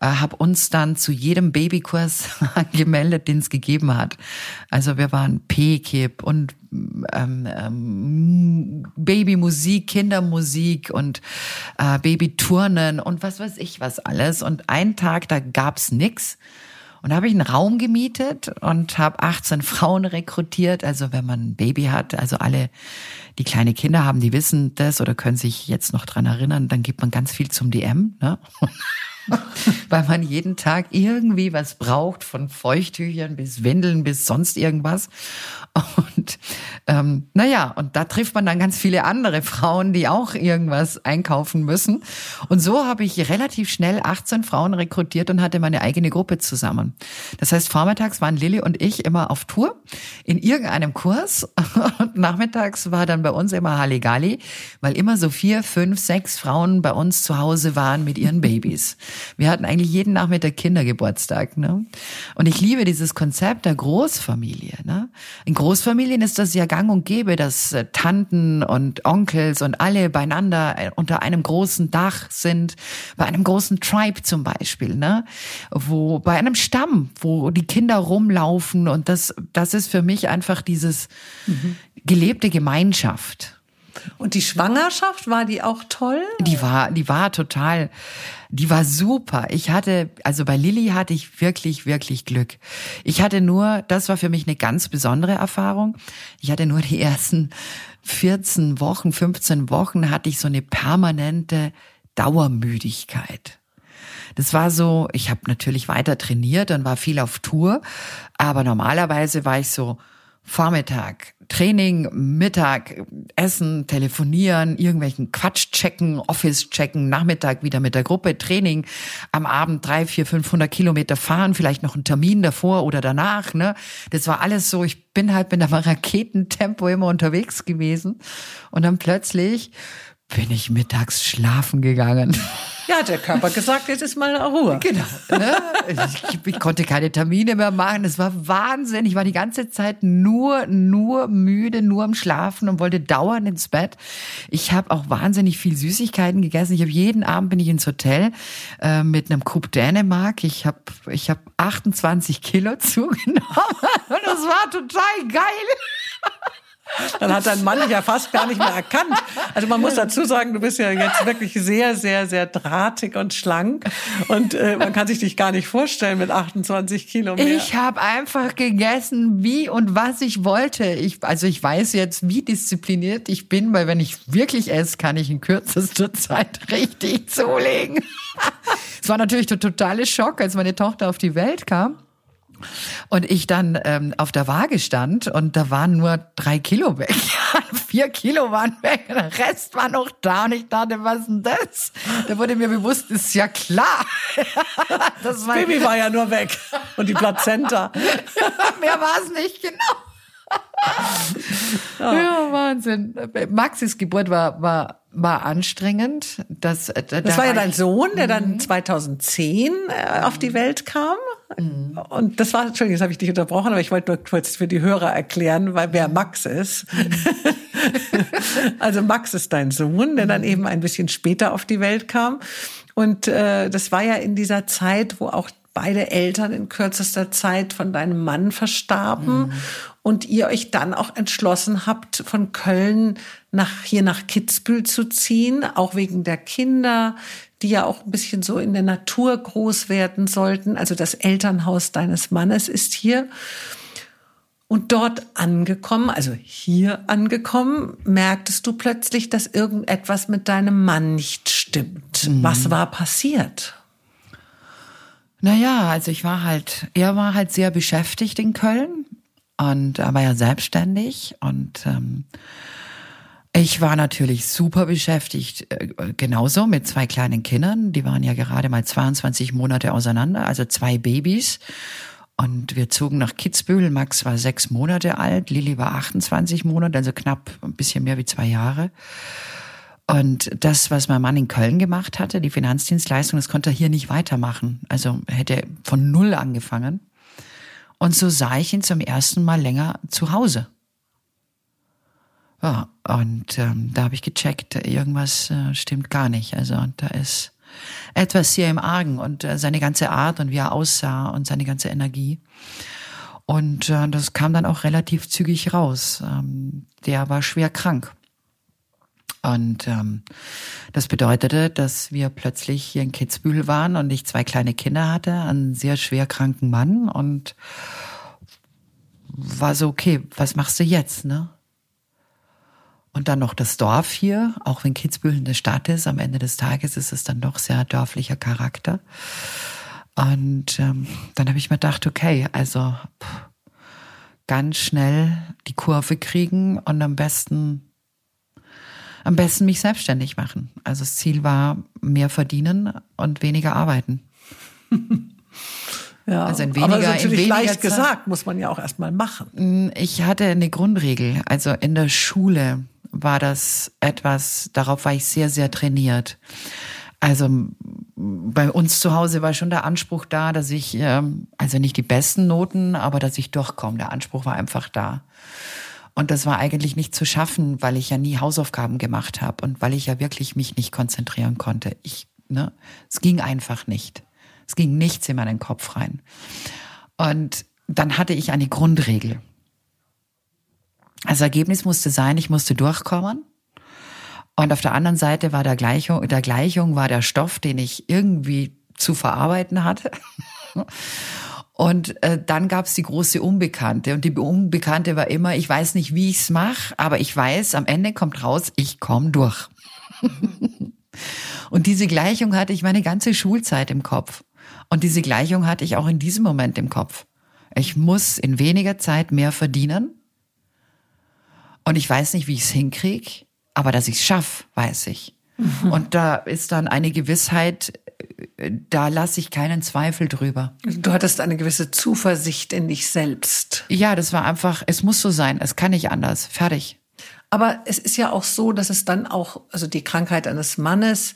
S1: äh, habe uns dann zu jedem Babykurs angemeldet, den es gegeben hat. Also wir waren P-Kip und ähm, ähm, Babymusik, Kindermusik und äh, Babyturnen und was weiß ich was alles. Und einen Tag, da gab's nix. Und da habe ich einen Raum gemietet und habe 18 Frauen rekrutiert. Also wenn man ein Baby hat, also alle, die kleine Kinder haben, die wissen das oder können sich jetzt noch dran erinnern, dann gibt man ganz viel zum DM. Ne? weil man jeden Tag irgendwie was braucht, von Feuchttüchern bis Windeln bis sonst irgendwas. Und ähm, naja, und da trifft man dann ganz viele andere Frauen, die auch irgendwas einkaufen müssen. Und so habe ich relativ schnell 18 Frauen rekrutiert und hatte meine eigene Gruppe zusammen. Das heißt, vormittags waren Lilly und ich immer auf Tour in irgendeinem Kurs und nachmittags war dann bei uns immer Halligalli, weil immer so vier, fünf, sechs Frauen bei uns zu Hause waren mit ihren Babys. Wir hatten eigentlich jeden Nachmittag Kindergeburtstag. Ne? Und ich liebe dieses Konzept der Großfamilie. Ne? In Großfamilien ist das ja gang und gäbe, dass äh, Tanten und Onkels und alle beieinander äh, unter einem großen Dach sind, bei einem großen Tribe zum Beispiel, ne? wo bei einem Stamm, wo die Kinder rumlaufen und das, das ist für mich einfach dieses mhm. gelebte Gemeinschaft.
S2: Und die Schwangerschaft, war die auch toll?
S1: Die war, die war total, die war super. Ich hatte, also bei Lilly hatte ich wirklich, wirklich Glück. Ich hatte nur, das war für mich eine ganz besondere Erfahrung. Ich hatte nur die ersten 14 Wochen, 15 Wochen hatte ich so eine permanente Dauermüdigkeit. Das war so, ich habe natürlich weiter trainiert und war viel auf Tour, aber normalerweise war ich so Vormittag Training, Mittag, Essen, Telefonieren, irgendwelchen Quatsch checken, Office checken, Nachmittag wieder mit der Gruppe, Training, am Abend drei, vier, 500 Kilometer fahren, vielleicht noch einen Termin davor oder danach, ne? Das war alles so, ich bin halt mit einem Raketentempo immer unterwegs gewesen und dann plötzlich bin ich mittags schlafen gegangen.
S2: Ja, der Körper gesagt, jetzt ist mal Ruhe.
S1: Genau. Ne? Ich, ich, konnte keine Termine mehr machen. Es war Wahnsinn. Ich war die ganze Zeit nur, nur müde, nur am Schlafen und wollte dauernd ins Bett. Ich habe auch wahnsinnig viel Süßigkeiten gegessen. Ich habe jeden Abend bin ich ins Hotel äh, mit einem Coup Dänemark. Ich habe ich hab 28 Kilo zugenommen und das war total geil.
S2: Dann hat dein Mann dich ja fast gar nicht mehr erkannt. Also man muss dazu sagen, du bist ja jetzt wirklich sehr, sehr, sehr drahtig und schlank. Und äh, man kann sich dich gar nicht vorstellen mit 28 Kilo mehr.
S1: Ich habe einfach gegessen, wie und was ich wollte. Ich, also ich weiß jetzt, wie diszipliniert ich bin, weil wenn ich wirklich esse, kann ich in kürzester Zeit richtig zulegen. Es war natürlich der totale Schock, als meine Tochter auf die Welt kam. Und ich dann ähm, auf der Waage stand und da waren nur drei Kilo weg. Vier Kilo waren weg, der Rest war noch da und ich dachte, was ist denn das? Da wurde mir bewusst, ist ja klar.
S2: Das, Baby war ja nur weg und die Plazenta.
S1: Mehr war es nicht, genau. Ja, Wahnsinn. Maxis Geburt war, war, war anstrengend. Das,
S2: äh, da das war ja dein Sohn, der dann 2010 mhm. äh, auf die Welt kam. Mhm. Und das war, Entschuldigung, jetzt habe ich dich unterbrochen, aber ich wollte nur kurz für die Hörer erklären, weil wer Max ist. Mhm. also Max ist dein Sohn, der dann mhm. eben ein bisschen später auf die Welt kam. Und äh, das war ja in dieser Zeit, wo auch beide Eltern in kürzester Zeit von deinem Mann verstarben mhm. Und ihr euch dann auch entschlossen habt, von Köln nach hier nach Kitzbühel zu ziehen, auch wegen der Kinder, die ja auch ein bisschen so in der Natur groß werden sollten. Also das Elternhaus deines Mannes ist hier. Und dort angekommen, also hier angekommen, merktest du plötzlich, dass irgendetwas mit deinem Mann nicht stimmt. Mhm. Was war passiert?
S1: Naja, also ich war halt, er war halt sehr beschäftigt in Köln und war ja selbstständig und ähm, ich war natürlich super beschäftigt, äh, genauso mit zwei kleinen Kindern. Die waren ja gerade mal 22 Monate auseinander, also zwei Babys. Und wir zogen nach Kitzbühel. Max war sechs Monate alt, Lilly war 28 Monate, also knapp ein bisschen mehr wie zwei Jahre. Und das, was mein Mann in Köln gemacht hatte, die Finanzdienstleistung, das konnte er hier nicht weitermachen. Also hätte von Null angefangen. Und so sah ich ihn zum ersten Mal länger zu Hause. Ja, und ähm, da habe ich gecheckt, irgendwas äh, stimmt gar nicht. Also da ist etwas sehr im Argen und äh, seine ganze Art und wie er aussah und seine ganze Energie. Und äh, das kam dann auch relativ zügig raus. Ähm, der war schwer krank. Und ähm, das bedeutete, dass wir plötzlich hier in Kitzbühel waren und ich zwei kleine Kinder hatte, einen sehr schwer kranken Mann und war so, okay, was machst du jetzt, ne? Und dann noch das Dorf hier, auch wenn Kitzbühel eine Stadt ist, am Ende des Tages ist es dann doch sehr dörflicher Charakter. Und ähm, dann habe ich mir gedacht, okay, also pff, ganz schnell die Kurve kriegen und am besten am besten mich selbstständig machen. Also das Ziel war mehr verdienen und weniger arbeiten.
S2: Ja, also in weniger, aber das ist natürlich leicht Zeit. gesagt, muss man ja auch erstmal machen.
S1: Mm, ich hatte eine Grundregel. Also in der Schule war das etwas, darauf war ich sehr, sehr trainiert. Also bei uns zu Hause war schon der Anspruch da, dass ich, ähm, also nicht die besten Noten, aber dass ich durchkomme. Der Anspruch war einfach da. Und das war eigentlich nicht zu schaffen, weil ich ja nie Hausaufgaben gemacht habe und weil ich ja wirklich mich nicht konzentrieren konnte. Ich, ne, es ging einfach nicht. Es ging nichts in meinen Kopf rein. Und dann hatte ich eine Grundregel. Das Ergebnis musste sein, ich musste durchkommen. Und auf der anderen Seite war der Gleichung, der Gleichung war der Stoff, den ich irgendwie zu verarbeiten hatte. Und äh, dann gab's die große Unbekannte. Und die Unbekannte war immer, ich weiß nicht, wie ich's mache, aber ich weiß, am Ende kommt raus, ich komme durch. und diese Gleichung hatte ich meine ganze Schulzeit im Kopf. Und diese Gleichung hatte ich auch in diesem Moment im Kopf. Ich muss in weniger Zeit mehr verdienen. Und ich weiß nicht, wie ich's hinkrieg, aber dass ich's schaff, weiß ich. Mhm. Und da ist dann eine Gewissheit, da lasse ich keinen Zweifel drüber.
S2: Du hattest eine gewisse Zuversicht in dich selbst.
S1: Ja, das war einfach, es muss so sein, es kann nicht anders. Fertig.
S2: Aber es ist ja auch so, dass es dann auch, also die Krankheit eines Mannes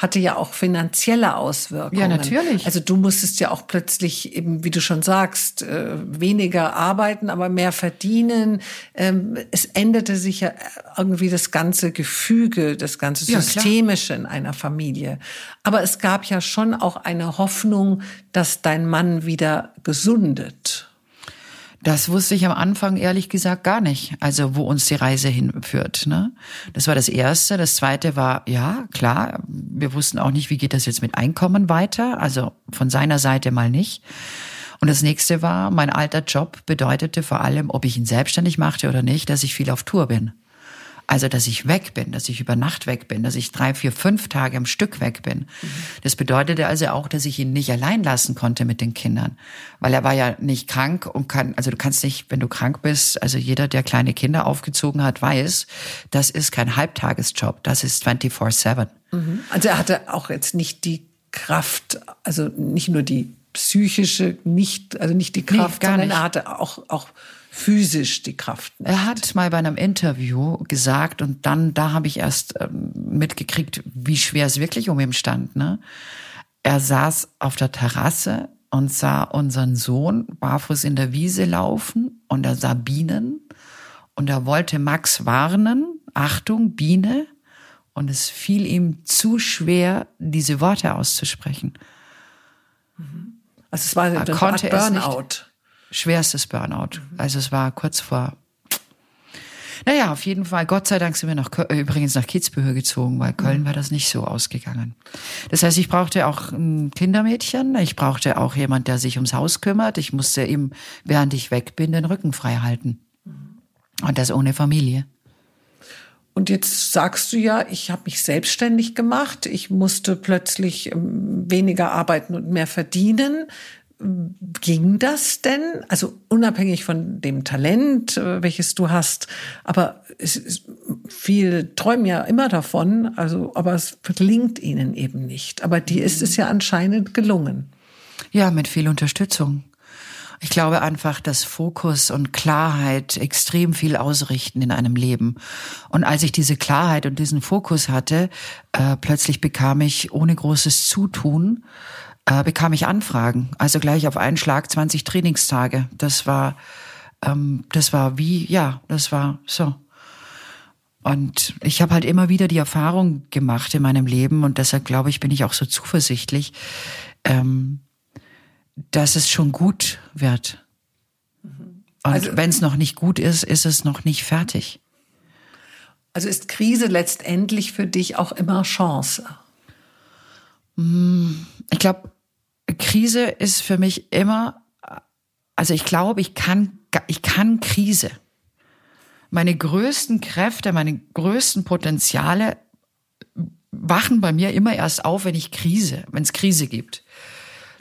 S2: hatte ja auch finanzielle Auswirkungen.
S1: Ja, natürlich.
S2: Also du musstest ja auch plötzlich eben, wie du schon sagst, äh, weniger arbeiten, aber mehr verdienen. Ähm, es änderte sich ja irgendwie das ganze Gefüge, das ganze Systemische ja, in einer Familie. Aber es gab ja schon auch eine Hoffnung, dass dein Mann wieder gesundet.
S1: Das wusste ich am Anfang ehrlich gesagt gar nicht, also wo uns die Reise hinführt. Ne? Das war das Erste. Das Zweite war, ja, klar, wir wussten auch nicht, wie geht das jetzt mit Einkommen weiter, also von seiner Seite mal nicht. Und das nächste war, mein alter Job bedeutete vor allem, ob ich ihn selbstständig machte oder nicht, dass ich viel auf Tour bin. Also, dass ich weg bin, dass ich über Nacht weg bin, dass ich drei, vier, fünf Tage am Stück weg bin. Mhm. Das bedeutete also auch, dass ich ihn nicht allein lassen konnte mit den Kindern. Weil er war ja nicht krank und kann, also du kannst nicht, wenn du krank bist, also jeder, der kleine Kinder aufgezogen hat, weiß, das ist kein Halbtagesjob, das ist 24-7.
S2: Mhm. Also er hatte auch jetzt nicht die Kraft, also nicht nur die psychische, nicht, also nicht die Kraft, nee, sondern er hatte auch, auch physisch die Kraft
S1: nicht. Er hat mal bei einem Interview gesagt und dann, da habe ich erst ähm, mitgekriegt, wie schwer es wirklich um ihn stand. Ne? Er saß auf der Terrasse und sah unseren Sohn barfuß in der Wiese laufen und er sah Bienen und er wollte Max warnen, Achtung, Biene, und es fiel ihm zu schwer, diese Worte auszusprechen.
S2: Also es war eine Art Burnout
S1: schwerstes Burnout. Also es war kurz vor. Naja, auf jeden Fall, Gott sei Dank sind wir nach, übrigens nach Kitzbühel gezogen, weil Köln war das nicht so ausgegangen. Das heißt, ich brauchte auch ein Kindermädchen, ich brauchte auch jemand, der sich ums Haus kümmert. Ich musste ihm, während ich weg bin, den Rücken frei halten. Und das ohne Familie.
S2: Und jetzt sagst du ja, ich habe mich selbstständig gemacht, ich musste plötzlich ähm, weniger arbeiten und mehr verdienen ging das denn? Also unabhängig von dem Talent, äh, welches du hast, aber es ist, viele träumen ja immer davon, also, aber es gelingt ihnen eben nicht. Aber dir ist es ja anscheinend gelungen.
S1: Ja, mit viel Unterstützung. Ich glaube einfach, dass Fokus und Klarheit extrem viel ausrichten in einem Leben. Und als ich diese Klarheit und diesen Fokus hatte, äh, plötzlich bekam ich ohne großes Zutun äh, bekam ich Anfragen. Also gleich auf einen Schlag 20 Trainingstage. Das war, ähm, das war wie, ja, das war so. Und ich habe halt immer wieder die Erfahrung gemacht in meinem Leben und deshalb glaube ich, bin ich auch so zuversichtlich, ähm, dass es schon gut wird. Und also, wenn es noch nicht gut ist, ist es noch nicht fertig.
S2: Also ist Krise letztendlich für dich auch immer Chance?
S1: Ich glaube, Krise ist für mich immer, also ich glaube, ich kann, ich kann Krise. Meine größten Kräfte, meine größten Potenziale wachen bei mir immer erst auf, wenn ich Krise, wenn es Krise gibt.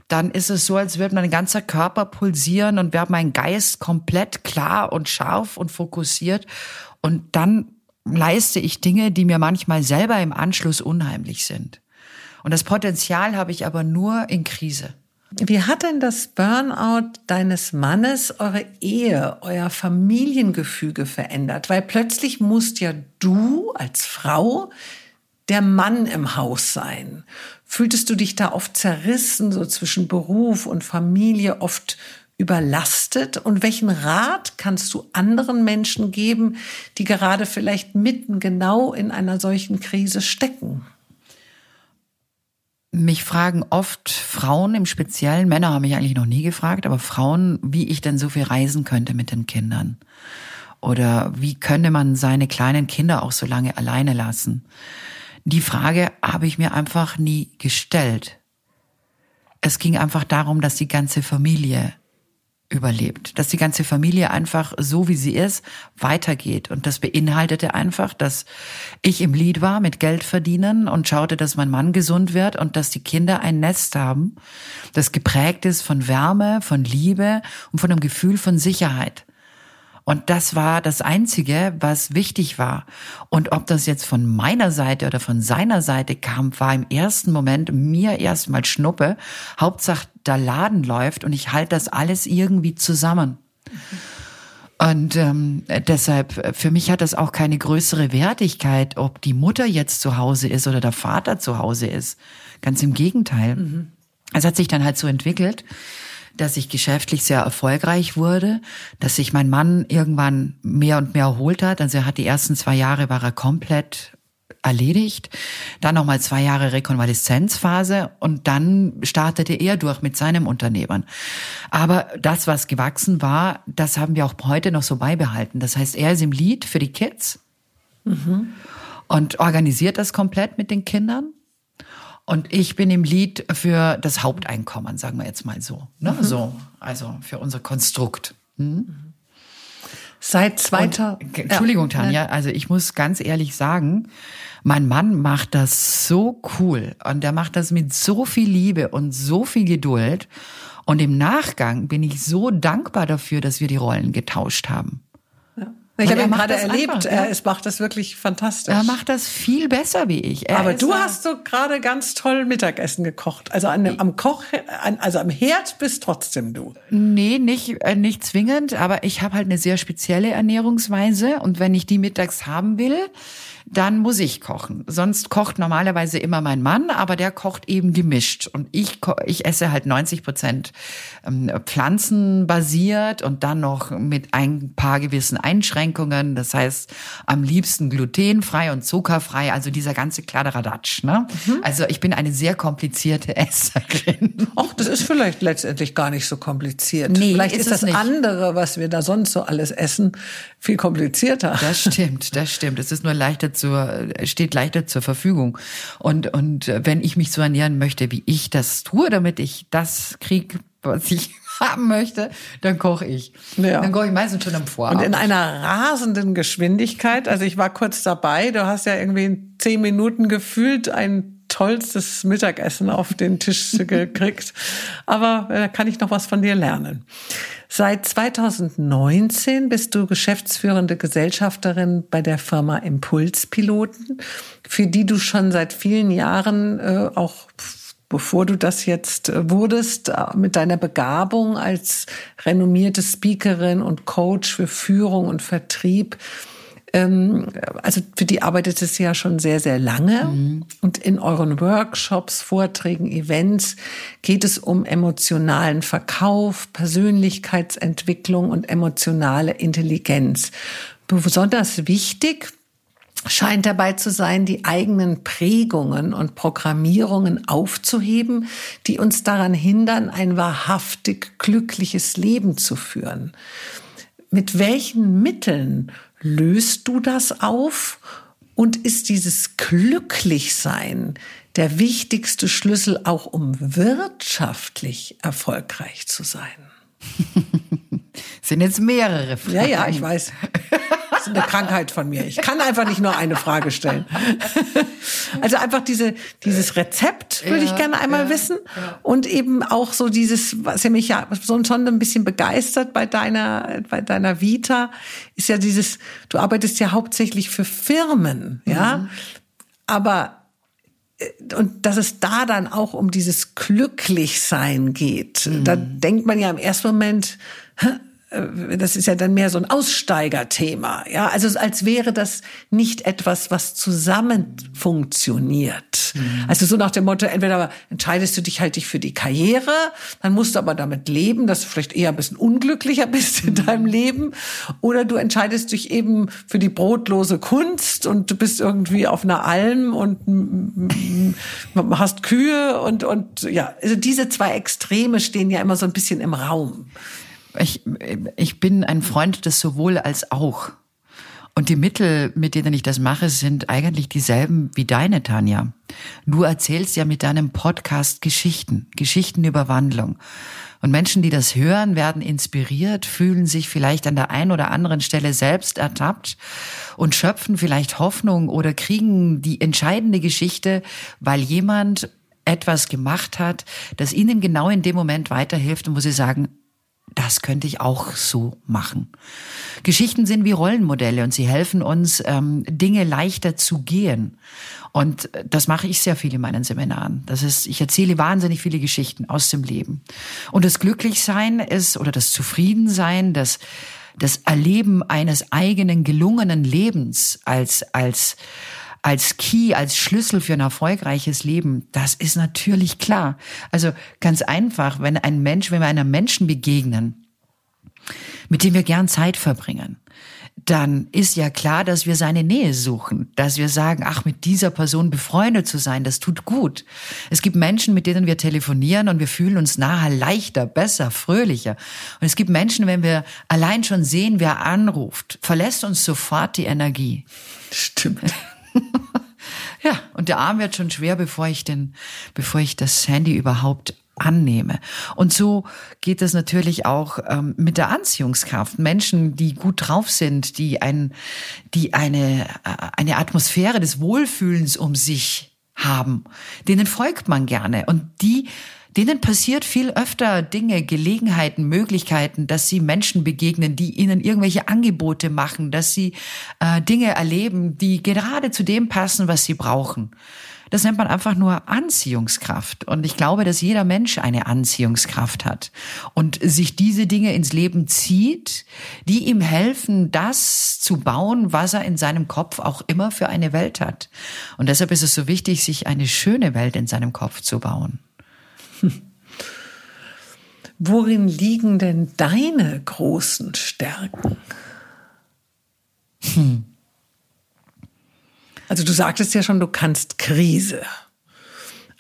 S1: Dann ist es so, als würde mein ganzer Körper pulsieren und wäre mein Geist komplett klar und scharf und fokussiert. Und dann leiste ich Dinge, die mir manchmal selber im Anschluss unheimlich sind. Und das Potenzial habe ich aber nur in Krise.
S2: Wie hat denn das Burnout deines Mannes eure Ehe, euer Familiengefüge verändert? Weil plötzlich musst ja du als Frau der Mann im Haus sein. Fühltest du dich da oft zerrissen, so zwischen Beruf und Familie, oft überlastet? Und welchen Rat kannst du anderen Menschen geben, die gerade vielleicht mitten genau in einer solchen Krise stecken?
S1: Mich fragen oft Frauen im Speziellen, Männer haben mich eigentlich noch nie gefragt, aber Frauen, wie ich denn so viel reisen könnte mit den Kindern. Oder wie könnte man seine kleinen Kinder auch so lange alleine lassen? Die Frage habe ich mir einfach nie gestellt. Es ging einfach darum, dass die ganze Familie überlebt, dass die ganze Familie einfach so wie sie ist weitergeht und das beinhaltete einfach, dass ich im Lied war mit Geld verdienen und schaute, dass mein Mann gesund wird und dass die Kinder ein Nest haben, das geprägt ist von Wärme, von Liebe und von einem Gefühl von Sicherheit. Und das war das Einzige, was wichtig war. Und ob das jetzt von meiner Seite oder von seiner Seite kam, war im ersten Moment mir erstmal Schnuppe. Hauptsache, der Laden läuft und ich halte das alles irgendwie zusammen. Und ähm, deshalb, für mich hat das auch keine größere Wertigkeit, ob die Mutter jetzt zu Hause ist oder der Vater zu Hause ist. Ganz im Gegenteil. Mhm. Es hat sich dann halt so entwickelt, dass ich geschäftlich sehr erfolgreich wurde, dass sich mein Mann irgendwann mehr und mehr erholt hat. Also er hat die ersten zwei Jahre war er komplett erledigt, dann nochmal zwei Jahre Rekonvaleszenzphase und dann startete er durch mit seinem Unternehmen. Aber das, was gewachsen war, das haben wir auch heute noch so beibehalten. Das heißt, er ist im Lied für die Kids mhm. und organisiert das komplett mit den Kindern. Und ich bin im Lied für das Haupteinkommen, sagen wir jetzt mal so. Ne? Mhm. So, also für unser Konstrukt. Hm?
S2: Seit 2000.
S1: Entschuldigung, Tanja, also ich muss ganz ehrlich sagen, mein Mann macht das so cool und der macht das mit so viel Liebe und so viel Geduld. Und im Nachgang bin ich so dankbar dafür, dass wir die Rollen getauscht haben.
S2: Ich habe ihn gerade erlebt. Einfach, er ist, macht das wirklich fantastisch.
S1: Er macht das viel besser wie ich.
S2: Er Aber du hast so gerade ganz toll Mittagessen gekocht. Also an, am Koch, also am Herd bist trotzdem du.
S1: Nee, nicht, äh, nicht zwingend. Aber ich habe halt eine sehr spezielle Ernährungsweise. Und wenn ich die mittags haben will, dann muss ich kochen. Sonst kocht normalerweise immer mein Mann, aber der kocht eben gemischt. Und ich, ich esse halt 90 Prozent ähm, pflanzenbasiert und dann noch mit ein paar gewissen Einschränkungen. Das heißt, am liebsten glutenfrei und zuckerfrei, also dieser ganze Kladderadatsch. Ne? Mhm. Also ich bin eine sehr komplizierte Esserin.
S2: Ach, das ist vielleicht letztendlich gar nicht so kompliziert. Nee, vielleicht ist, ist das nicht. andere, was wir da sonst so alles essen, viel komplizierter.
S1: Das stimmt, das stimmt. Es ist nur leichter zur, steht leichter zur Verfügung. Und, und wenn ich mich so ernähren möchte, wie ich das tue, damit ich das kriege, was ich haben möchte, dann koche ich. Ja. Dann koche ich meistens schon am Vorabend.
S2: Und in einer rasenden Geschwindigkeit. Also ich war kurz dabei. Du hast ja irgendwie in zehn Minuten gefühlt ein tollstes Mittagessen auf den Tisch gekriegt. Aber da äh, kann ich noch was von dir lernen. Seit 2019 bist du geschäftsführende Gesellschafterin bei der Firma Impulspiloten, für die du schon seit vielen Jahren äh, auch bevor du das jetzt äh, wurdest, äh, mit deiner Begabung als renommierte Speakerin und Coach für Führung und Vertrieb ähm, also für die arbeitet es ja schon sehr, sehr lange. Mhm. Und in euren Workshops, Vorträgen, Events geht es um emotionalen Verkauf, Persönlichkeitsentwicklung und emotionale Intelligenz. Besonders wichtig scheint dabei zu sein, die eigenen Prägungen und Programmierungen aufzuheben, die uns daran hindern, ein wahrhaftig glückliches Leben zu führen. Mit welchen Mitteln löst du das auf? Und ist dieses Glücklichsein der wichtigste Schlüssel auch um wirtschaftlich erfolgreich zu sein?
S1: sind jetzt mehrere Fragen.
S2: Ja, ja, ich weiß. Das ist eine Krankheit von mir. Ich kann einfach nicht nur eine Frage stellen. Also einfach diese, dieses Rezept würde ja, ich gerne einmal ja, wissen. Ja. Und eben auch so dieses, was ja mich ja so schon ein bisschen begeistert bei deiner, bei deiner Vita, ist ja dieses, du arbeitest ja hauptsächlich für Firmen, ja. Mhm. Aber äh, und dass es da dann auch um dieses Glücklichsein geht. Mhm. Da denkt man ja im ersten Moment, das ist ja dann mehr so ein Aussteigerthema, ja, also als wäre das nicht etwas, was zusammen funktioniert. Mhm. Also so nach dem Motto, entweder entscheidest du dich halt dich für die Karriere, dann musst du aber damit leben, dass du vielleicht eher ein bisschen unglücklicher bist in mhm. deinem Leben, oder du entscheidest dich eben für die brotlose Kunst und du bist irgendwie auf einer Alm und hast Kühe und und ja, also diese zwei Extreme stehen ja immer so ein bisschen im Raum
S1: ich, ich bin ein Freund des sowohl als auch. Und die Mittel, mit denen ich das mache, sind eigentlich dieselben wie deine, Tanja. Du erzählst ja mit deinem Podcast Geschichten, Geschichten über Wandlung. Und Menschen, die das hören, werden inspiriert, fühlen sich vielleicht an der einen oder anderen Stelle selbst ertappt und schöpfen vielleicht Hoffnung oder kriegen die entscheidende Geschichte, weil jemand etwas gemacht hat, das ihnen genau in dem Moment weiterhilft und wo sie sagen, das könnte ich auch so machen. Geschichten sind wie Rollenmodelle und sie helfen uns, ähm, Dinge leichter zu gehen. Und das mache ich sehr viel in meinen Seminaren. Das ist, ich erzähle wahnsinnig viele Geschichten aus dem Leben. Und das Glücklichsein ist, oder das Zufriedensein, das, das Erleben eines eigenen gelungenen Lebens als, als, als Key, als Schlüssel für ein erfolgreiches Leben, das ist natürlich klar. Also ganz einfach, wenn ein Mensch, wenn wir einem Menschen begegnen, mit dem wir gern Zeit verbringen, dann ist ja klar, dass wir seine Nähe suchen, dass wir sagen, ach, mit dieser Person befreundet zu sein, das tut gut. Es gibt Menschen, mit denen wir telefonieren und wir fühlen uns nahe, leichter, besser, fröhlicher. Und es gibt Menschen, wenn wir allein schon sehen, wer anruft, verlässt uns sofort die Energie.
S2: Stimmt.
S1: ja, und der Arm wird schon schwer, bevor ich den, bevor ich das Handy überhaupt annehme. Und so geht es natürlich auch ähm, mit der Anziehungskraft. Menschen, die gut drauf sind, die ein, die eine, äh, eine Atmosphäre des Wohlfühlens um sich haben, denen folgt man gerne und die denen passiert viel öfter Dinge, Gelegenheiten, Möglichkeiten, dass sie Menschen begegnen, die ihnen irgendwelche Angebote machen, dass sie äh, Dinge erleben, die gerade zu dem passen, was sie brauchen. Das nennt man einfach nur Anziehungskraft. Und ich glaube, dass jeder Mensch eine Anziehungskraft hat und sich diese Dinge ins Leben zieht, die ihm helfen, das zu bauen, was er in seinem Kopf auch immer für eine Welt hat. Und deshalb ist es so wichtig, sich eine schöne Welt in seinem Kopf zu bauen.
S2: Worin liegen denn deine großen Stärken? Hm. Also du sagtest ja schon, du kannst Krise.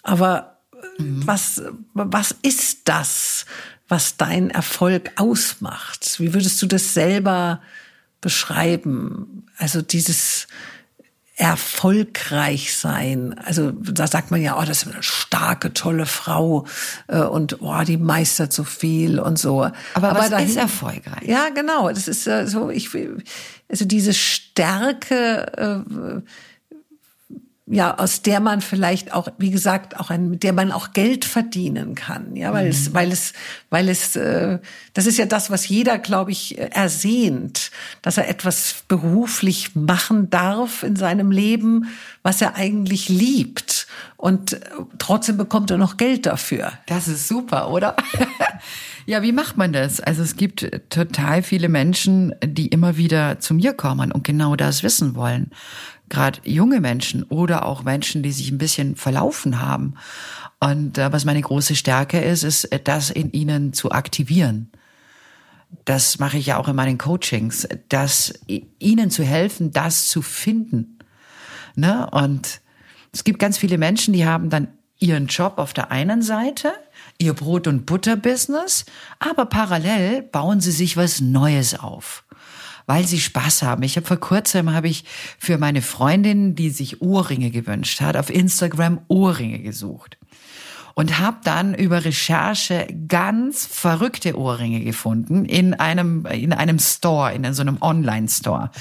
S2: Aber mhm. was, was ist das, was dein Erfolg ausmacht? Wie würdest du das selber beschreiben? Also dieses, erfolgreich sein. Also da sagt man ja, oh, das ist eine starke, tolle Frau äh, und oh, die meistert so viel und so.
S1: Aber, Aber was dahin, ist erfolgreich?
S2: Ja, genau. Das ist äh, so, ich also diese Stärke. Äh, ja, aus der man vielleicht auch, wie gesagt, auch ein, mit der man auch Geld verdienen kann, ja, weil mhm. es, weil es, weil es, äh, das ist ja das, was jeder, glaube ich, ersehnt, dass er etwas beruflich machen darf in seinem Leben, was er eigentlich liebt und trotzdem bekommt er noch Geld dafür.
S1: Das ist super, oder? Ja, wie macht man das? Also es gibt total viele Menschen, die immer wieder zu mir kommen und genau das wissen wollen gerade junge Menschen oder auch Menschen, die sich ein bisschen verlaufen haben. Und äh, was meine große Stärke ist, ist, äh, das in ihnen zu aktivieren. Das mache ich ja auch in meinen Coachings, das ihnen zu helfen, das zu finden, Ne? Und es gibt ganz viele Menschen, die haben dann ihren Job auf der einen Seite, ihr Brot- und Butter-Business, aber parallel bauen sie sich was Neues auf weil sie Spaß haben. Ich habe vor kurzem habe ich für meine Freundin, die sich Ohrringe gewünscht hat, auf Instagram Ohrringe gesucht und habe dann über Recherche ganz verrückte Ohrringe gefunden in einem in einem Store, in so einem Online Store.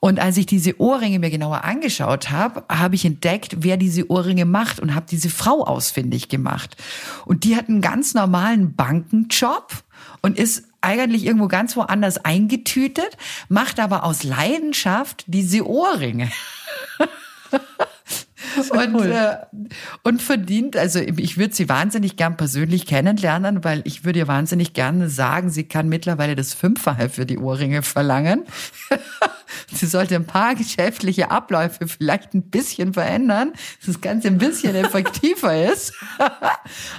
S1: Und als ich diese Ohrringe mir genauer angeschaut habe, habe ich entdeckt, wer diese Ohrringe macht und habe diese Frau ausfindig gemacht. Und die hat einen ganz normalen Bankenjob und ist eigentlich irgendwo ganz woanders eingetütet, macht aber aus Leidenschaft diese Ohrringe. und, cool. äh, und verdient, also ich würde sie wahnsinnig gern persönlich kennenlernen, weil ich würde ihr wahnsinnig gerne sagen, sie kann mittlerweile das Fünffache für die Ohrringe verlangen. sie sollte ein paar geschäftliche Abläufe vielleicht ein bisschen verändern, dass das Ganze ein bisschen effektiver ist.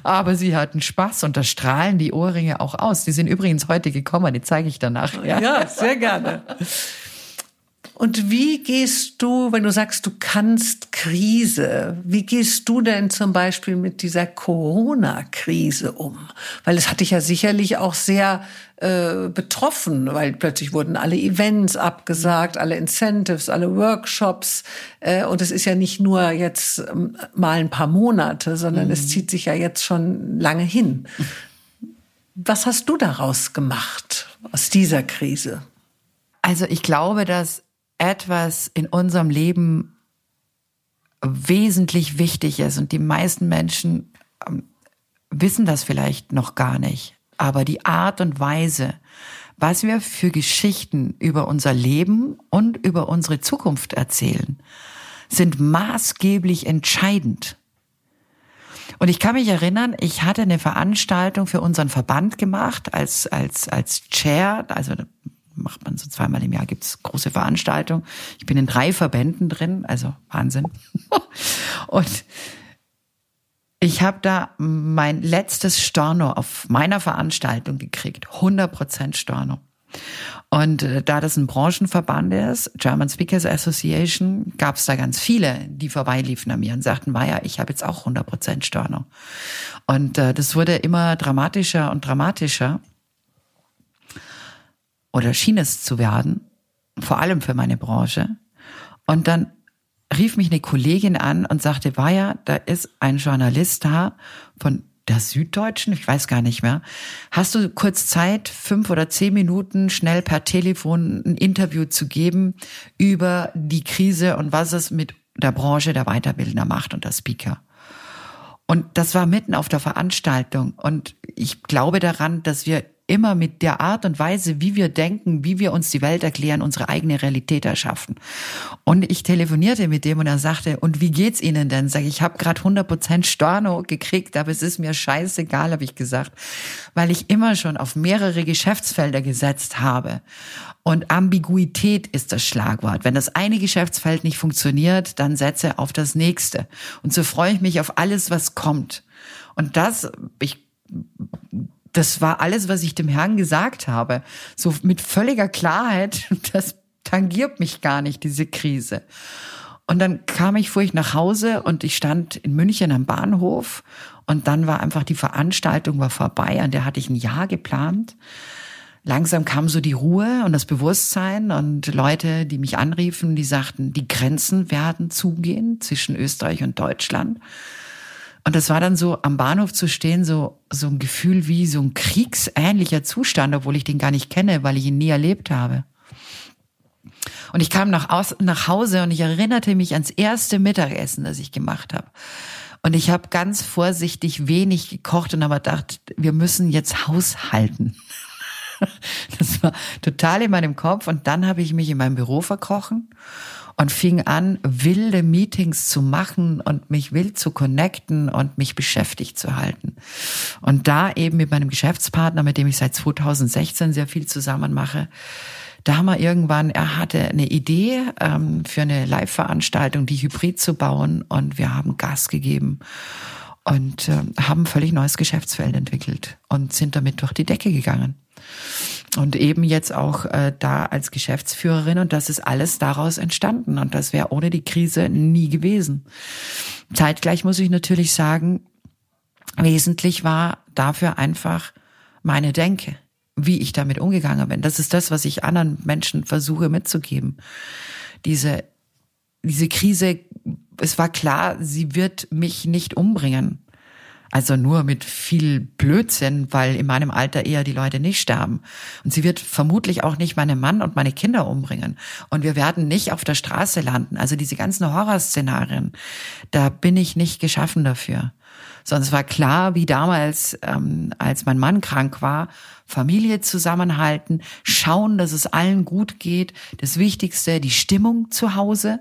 S1: Aber sie hat einen Spaß und da strahlen die Ohrringe auch aus. Die sind übrigens heute gekommen, die zeige ich danach.
S2: Ja, ja sehr gerne. Und wie gehst du, wenn du sagst, du kannst Krise, wie gehst du denn zum Beispiel mit dieser Corona-Krise um? Weil es hat dich ja sicherlich auch sehr äh, betroffen, weil plötzlich wurden alle Events abgesagt, alle Incentives, alle Workshops. Äh, und es ist ja nicht nur jetzt ähm, mal ein paar Monate, sondern mhm. es zieht sich ja jetzt schon lange hin. Was hast du daraus gemacht, aus dieser Krise?
S1: Also ich glaube, dass etwas in unserem Leben wesentlich wichtig ist und die meisten Menschen ähm, wissen das vielleicht noch gar nicht. Aber die Art und Weise, was wir für Geschichten über unser Leben und über unsere Zukunft erzählen, sind maßgeblich entscheidend. Und ich kann mich erinnern, ich hatte eine Veranstaltung für unseren Verband gemacht als, als, als Chair, also macht man so zweimal im Jahr, gibt's große Veranstaltungen. Ich bin in drei Verbänden drin, also Wahnsinn. und ich habe da mein letztes Storno auf meiner Veranstaltung gekriegt, 100% Storno. Und äh, da das ein Branchenverband ist, German Speakers Association, gab es da ganz viele, die vorbeiliefen an mir und sagten, war ja, ich habe jetzt auch 100% Storno. Und äh, das wurde immer dramatischer und dramatischer oder schien es zu werden, vor allem für meine Branche. Und dann rief mich eine Kollegin an und sagte, ja, da ist ein Journalist da von der Süddeutschen, ich weiß gar nicht mehr. Hast du kurz Zeit, fünf oder zehn Minuten schnell per Telefon ein Interview zu geben über die Krise und was es mit der Branche der Weiterbildner macht und der Speaker? Und das war mitten auf der Veranstaltung. Und ich glaube daran, dass wir immer mit der Art und Weise, wie wir denken, wie wir uns die Welt erklären, unsere eigene Realität erschaffen. Und ich telefonierte mit dem und er sagte, und wie geht's Ihnen denn? Sag ich, ich habe gerade 100% Storno gekriegt, aber es ist mir scheißegal, habe ich gesagt, weil ich immer schon auf mehrere Geschäftsfelder gesetzt habe. Und Ambiguität ist das Schlagwort. Wenn das eine Geschäftsfeld nicht funktioniert, dann setze auf das nächste. Und so freue ich mich auf alles, was kommt. Und das, ich das war alles, was ich dem Herrn gesagt habe. So mit völliger Klarheit, das tangiert mich gar nicht, diese Krise. Und dann kam ich, fuhr ich nach Hause und ich stand in München am Bahnhof und dann war einfach die Veranstaltung war vorbei, an der hatte ich ein Jahr geplant. Langsam kam so die Ruhe und das Bewusstsein und Leute, die mich anriefen, die sagten, die Grenzen werden zugehen zwischen Österreich und Deutschland. Und das war dann so, am Bahnhof zu stehen, so, so ein Gefühl wie so ein kriegsähnlicher Zustand, obwohl ich den gar nicht kenne, weil ich ihn nie erlebt habe. Und ich kam nach, aus, nach Hause und ich erinnerte mich ans erste Mittagessen, das ich gemacht habe. Und ich habe ganz vorsichtig wenig gekocht und aber gedacht, wir müssen jetzt haushalten. Das war total in meinem Kopf. Und dann habe ich mich in meinem Büro verkrochen und fing an, wilde Meetings zu machen und mich wild zu connecten und mich beschäftigt zu halten. Und da eben mit meinem Geschäftspartner, mit dem ich seit 2016 sehr viel zusammen mache, da haben wir irgendwann, er hatte eine Idee ähm, für eine Live-Veranstaltung, die Hybrid zu bauen und wir haben Gas gegeben und äh, haben völlig neues Geschäftsfeld entwickelt und sind damit durch die Decke gegangen. Und eben jetzt auch äh, da als Geschäftsführerin und das ist alles daraus entstanden und das wäre ohne die Krise nie gewesen. Zeitgleich muss ich natürlich sagen, wesentlich war dafür einfach meine Denke, wie ich damit umgegangen bin. Das ist das, was ich anderen Menschen versuche mitzugeben. Diese, diese Krise, es war klar, sie wird mich nicht umbringen. Also nur mit viel Blödsinn, weil in meinem Alter eher die Leute nicht sterben. Und sie wird vermutlich auch nicht meinen Mann und meine Kinder umbringen. Und wir werden nicht auf der Straße landen. Also diese ganzen Horrorszenarien, da bin ich nicht geschaffen dafür. Sonst war klar, wie damals, ähm, als mein Mann krank war, Familie zusammenhalten, schauen, dass es allen gut geht. Das Wichtigste, die Stimmung zu Hause.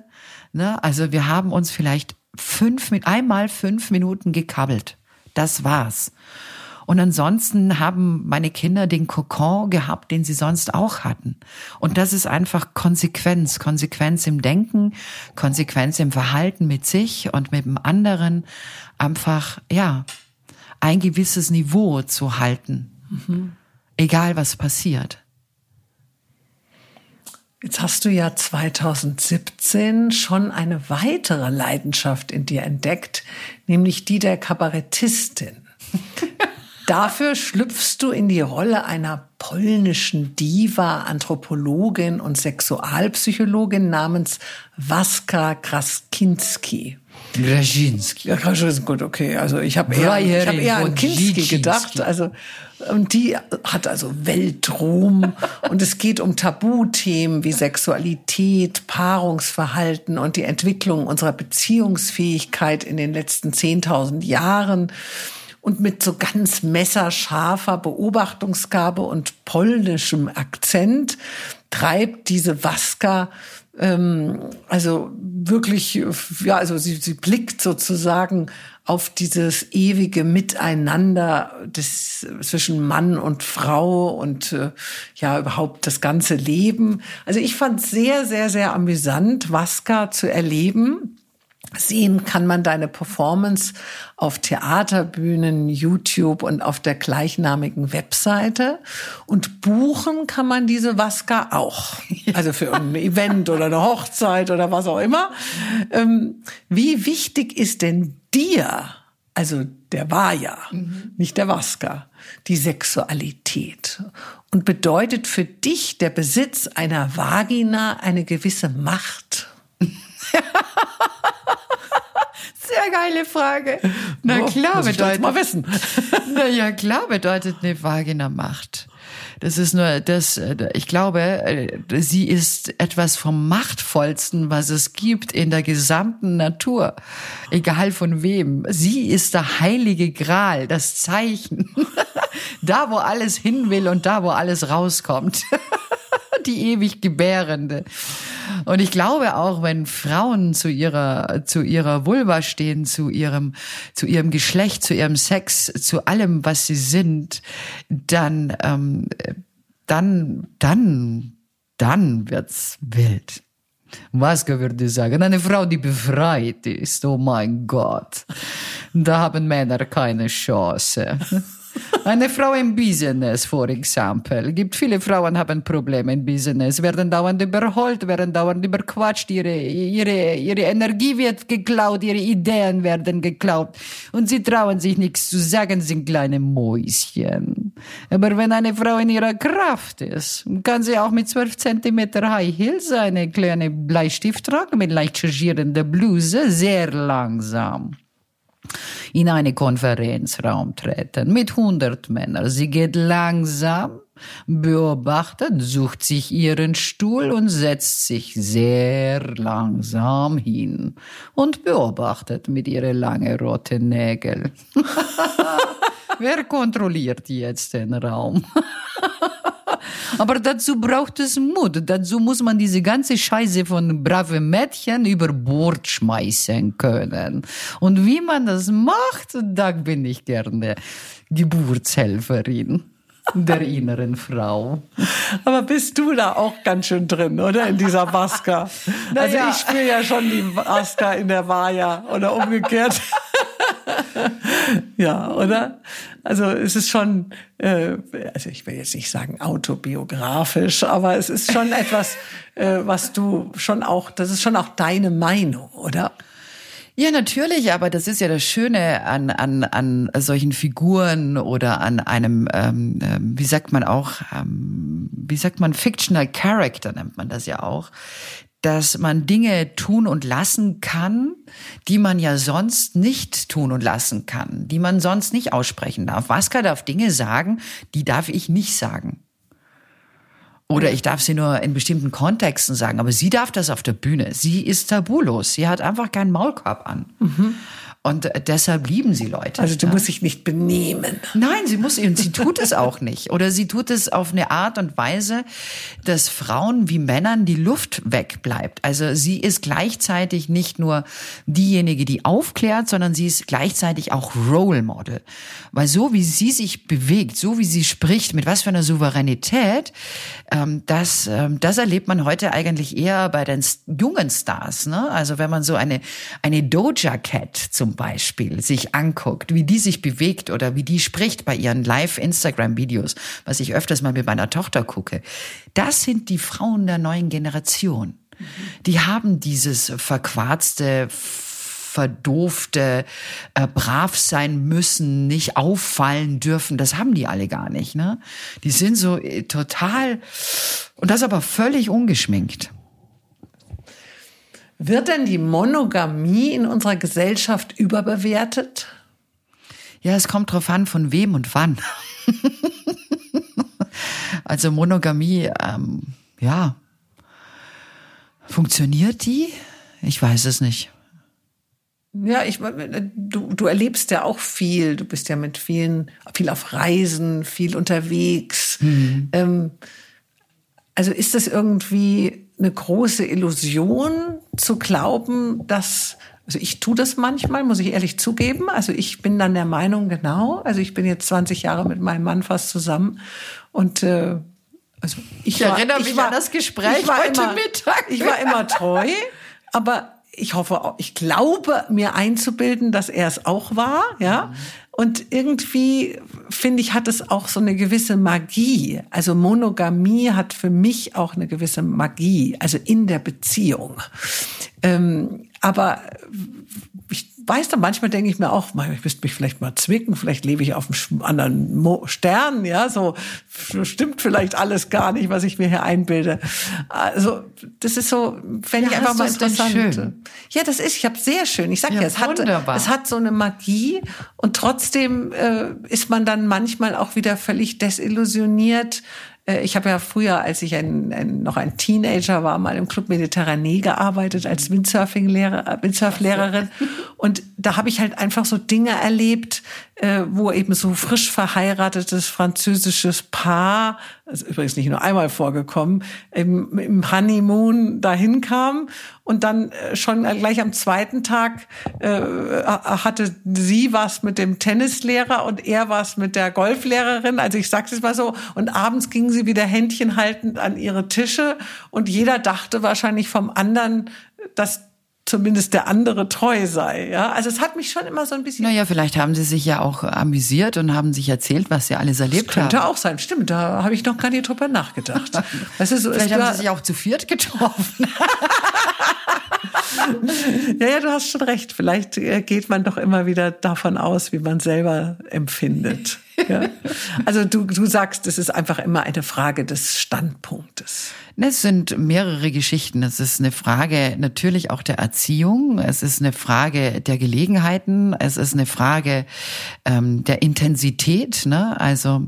S1: Ne? Also wir haben uns vielleicht fünf, einmal fünf Minuten gekabbelt. Das war's. Und ansonsten haben meine Kinder den Kokon gehabt, den sie sonst auch hatten. Und das ist einfach Konsequenz. Konsequenz im Denken, Konsequenz im Verhalten mit sich und mit dem anderen. Einfach, ja, ein gewisses Niveau zu halten. Mhm. Egal was passiert.
S2: Jetzt hast du ja 2017 schon eine weitere Leidenschaft in dir entdeckt, nämlich die der Kabarettistin. Dafür schlüpfst du in die Rolle einer polnischen Diva, Anthropologin und Sexualpsychologin namens Waska Kraskinski.
S1: Grazinski.
S2: Ja, gut, okay. Also ich habe eher, ich hab eher an Kinski gedacht. Also und die hat also Weltruhm und es geht um Tabuthemen wie Sexualität, Paarungsverhalten und die Entwicklung unserer Beziehungsfähigkeit in den letzten 10.000 Jahren und mit so ganz messerscharfer Beobachtungsgabe und polnischem Akzent treibt diese Waska ähm, also wirklich, ja, also sie, sie blickt sozusagen auf dieses ewige Miteinander des, zwischen Mann und Frau und äh, ja überhaupt das ganze Leben. Also ich fand sehr, sehr, sehr amüsant, Waska zu erleben Sehen kann man deine Performance auf Theaterbühnen, YouTube und auf der gleichnamigen Webseite. Und buchen kann man diese Waska auch. Also für ein Event oder eine Hochzeit oder was auch immer. Ähm, wie wichtig ist denn dir, also der Vaja, mhm. nicht der Waska, die Sexualität? Und bedeutet für dich der Besitz einer Vagina eine gewisse Macht?
S1: Sehr geile Frage. Na oh, klar bedeutet.
S2: mal wissen.
S1: Na ja, klar bedeutet eine Vagina Macht. Das ist nur das, ich glaube, sie ist etwas vom Machtvollsten, was es gibt in der gesamten Natur. Egal von wem. Sie ist der heilige Gral, das Zeichen. Da, wo alles hin will und da, wo alles rauskommt. Die ewig Gebärende. Und ich glaube auch, wenn Frauen zu ihrer, zu ihrer Vulva stehen, zu ihrem, zu ihrem Geschlecht, zu ihrem Sex, zu allem, was sie sind, dann, ähm, dann, dann, dann wird's wild. Was würde ich sagen? Eine Frau, die befreit ist, oh mein Gott. Da haben Männer keine Chance. Eine Frau im Business, for example. Gibt viele Frauen haben Probleme im Business, werden dauernd überholt, werden dauernd überquatscht, ihre, ihre, ihre Energie wird geklaut, ihre Ideen werden geklaut und sie trauen sich nichts zu sagen, sind kleine Mäuschen. Aber wenn eine Frau in ihrer Kraft ist, kann sie auch mit 12 Zentimeter High Heels eine kleine Bleistift tragen mit leicht chargierender Bluse, sehr langsam in einen Konferenzraum treten mit 100 Männern. Sie geht langsam, beobachtet, sucht sich ihren Stuhl und setzt sich sehr langsam hin und beobachtet mit ihren langen roten Nägeln. Wer kontrolliert jetzt den Raum? Aber dazu braucht es Mut. Dazu muss man diese ganze Scheiße von brave Mädchen über Bord schmeißen können. Und wie man das macht, da bin ich gerne Geburtshelferin der inneren Frau.
S2: Aber bist du da auch ganz schön drin, oder? In dieser Vaska. Also ich spüre ja schon die Vaska in der Vaja oder umgekehrt. ja, oder? Also es ist schon, äh, also ich will jetzt nicht sagen autobiografisch, aber es ist schon etwas, äh, was du schon auch, das ist schon auch deine Meinung, oder?
S1: Ja, natürlich, aber das ist ja das Schöne an, an, an solchen Figuren oder an einem, ähm, äh, wie sagt man auch, ähm, wie sagt man, Fictional Character nennt man das ja auch, dass man Dinge tun und lassen kann, die man ja sonst nicht tun und lassen kann, die man sonst nicht aussprechen darf. Vaska darf Dinge sagen, die darf ich nicht sagen. Oder ich darf sie nur in bestimmten Kontexten sagen, aber sie darf das auf der Bühne. Sie ist tabulos. Sie hat einfach keinen Maulkorb an. Mhm. Und äh, deshalb lieben sie Leute.
S2: Also du ja. musst dich nicht benehmen.
S1: Nein, sie muss und sie tut es auch nicht. Oder sie tut es auf eine Art und Weise, dass Frauen wie Männern die Luft wegbleibt. Also sie ist gleichzeitig nicht nur diejenige, die aufklärt, sondern sie ist gleichzeitig auch Role Model. Weil so wie sie sich bewegt, so wie sie spricht, mit was für einer Souveränität, ähm, das, ähm, das erlebt man heute eigentlich eher bei den jungen Stars. Ne? Also wenn man so eine, eine Doja Cat zum zum Beispiel sich anguckt, wie die sich bewegt oder wie die spricht bei ihren Live-Instagram-Videos, was ich öfters mal mit meiner Tochter gucke, das sind die Frauen der neuen Generation. Die haben dieses verquarzte, verdoofte, äh, brav sein müssen, nicht auffallen dürfen, das haben die alle gar nicht. Ne? Die sind so äh, total, und das aber völlig ungeschminkt.
S2: Wird denn die Monogamie in unserer Gesellschaft überbewertet?
S1: Ja, es kommt drauf an, von wem und wann. also Monogamie, ähm, ja, funktioniert die? Ich weiß es nicht.
S2: Ja, ich, du, du erlebst ja auch viel. Du bist ja mit vielen, viel auf Reisen, viel unterwegs. Mhm. Ähm, also ist das irgendwie eine große Illusion zu glauben, dass also ich tue das manchmal, muss ich ehrlich zugeben. Also ich bin dann der Meinung, genau. Also ich bin jetzt 20 Jahre mit meinem Mann fast zusammen und äh, also ich,
S1: ich war, erinnere mich war, an das Gespräch heute
S2: immer,
S1: Mittag.
S2: Ich war immer treu, aber ich hoffe, ich glaube mir einzubilden, dass er es auch war, ja. Mhm. Und irgendwie, finde ich, hat es auch so eine gewisse Magie. Also Monogamie hat für mich auch eine gewisse Magie, also in der Beziehung. Ähm, aber weiß dann manchmal denke ich mir auch, ich müsste mich vielleicht mal zwicken, vielleicht lebe ich auf einem anderen Mo Stern, ja, so stimmt vielleicht alles gar nicht, was ich mir hier einbilde. Also das ist so, fände ja, ich einfach mal interessant. Schön? Ja, das ist, ich habe sehr schön. Ich sag ja, ja es, hat, es hat so eine Magie und trotzdem äh, ist man dann manchmal auch wieder völlig desillusioniert, ich habe ja früher, als ich ein, ein, noch ein Teenager war, mal im Club Mediterranee gearbeitet als Windsurfing-Lehrer, äh, Windsurflehrerin. Und da habe ich halt einfach so Dinge erlebt, äh, wo eben so frisch verheiratetes französisches Paar, das ist übrigens nicht nur einmal vorgekommen, im, im Honeymoon dahin kam und dann äh, schon gleich am zweiten Tag äh, hatte sie was mit dem Tennislehrer und er was mit der Golflehrerin. Also ich sag's jetzt mal so. Und abends gingen sie wieder Händchen haltend an ihre Tische und jeder dachte wahrscheinlich vom anderen, dass zumindest der andere treu sei. Ja, also es hat mich schon immer so ein bisschen.
S1: Naja, vielleicht haben sie sich ja auch amüsiert und haben sich erzählt, was sie alles erlebt
S2: das könnte
S1: haben.
S2: auch sein, stimmt. Da habe ich noch gar nicht drüber nachgedacht.
S1: weißt du, so, vielleicht haben sie sich auch zu viert getroffen.
S2: ja, ja, du hast schon recht. Vielleicht äh, geht man doch immer wieder davon aus, wie man selber empfindet. Ja. Also du, du sagst, es ist einfach immer eine Frage des Standpunktes.
S1: Es sind mehrere Geschichten. Es ist eine Frage natürlich auch der Erziehung. Es ist eine Frage der Gelegenheiten. Es ist eine Frage ähm, der Intensität. Ne? Also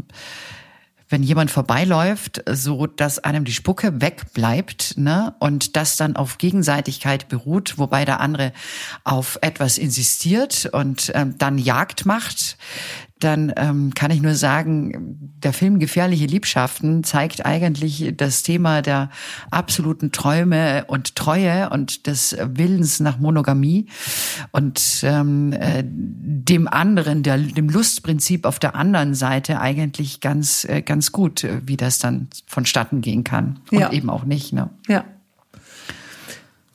S1: wenn jemand vorbeiläuft, so dass einem die Spucke wegbleibt, ne, und das dann auf Gegenseitigkeit beruht, wobei der andere auf etwas insistiert und ähm, dann Jagd macht, dann ähm, kann ich nur sagen, der Film Gefährliche Liebschaften zeigt eigentlich das Thema der absoluten Träume und Treue und des Willens nach Monogamie und ähm, äh, dem anderen, der, dem Lustprinzip auf der anderen Seite eigentlich ganz, äh, ganz gut, wie das dann vonstatten gehen kann und ja. eben auch nicht. Ne?
S2: Ja.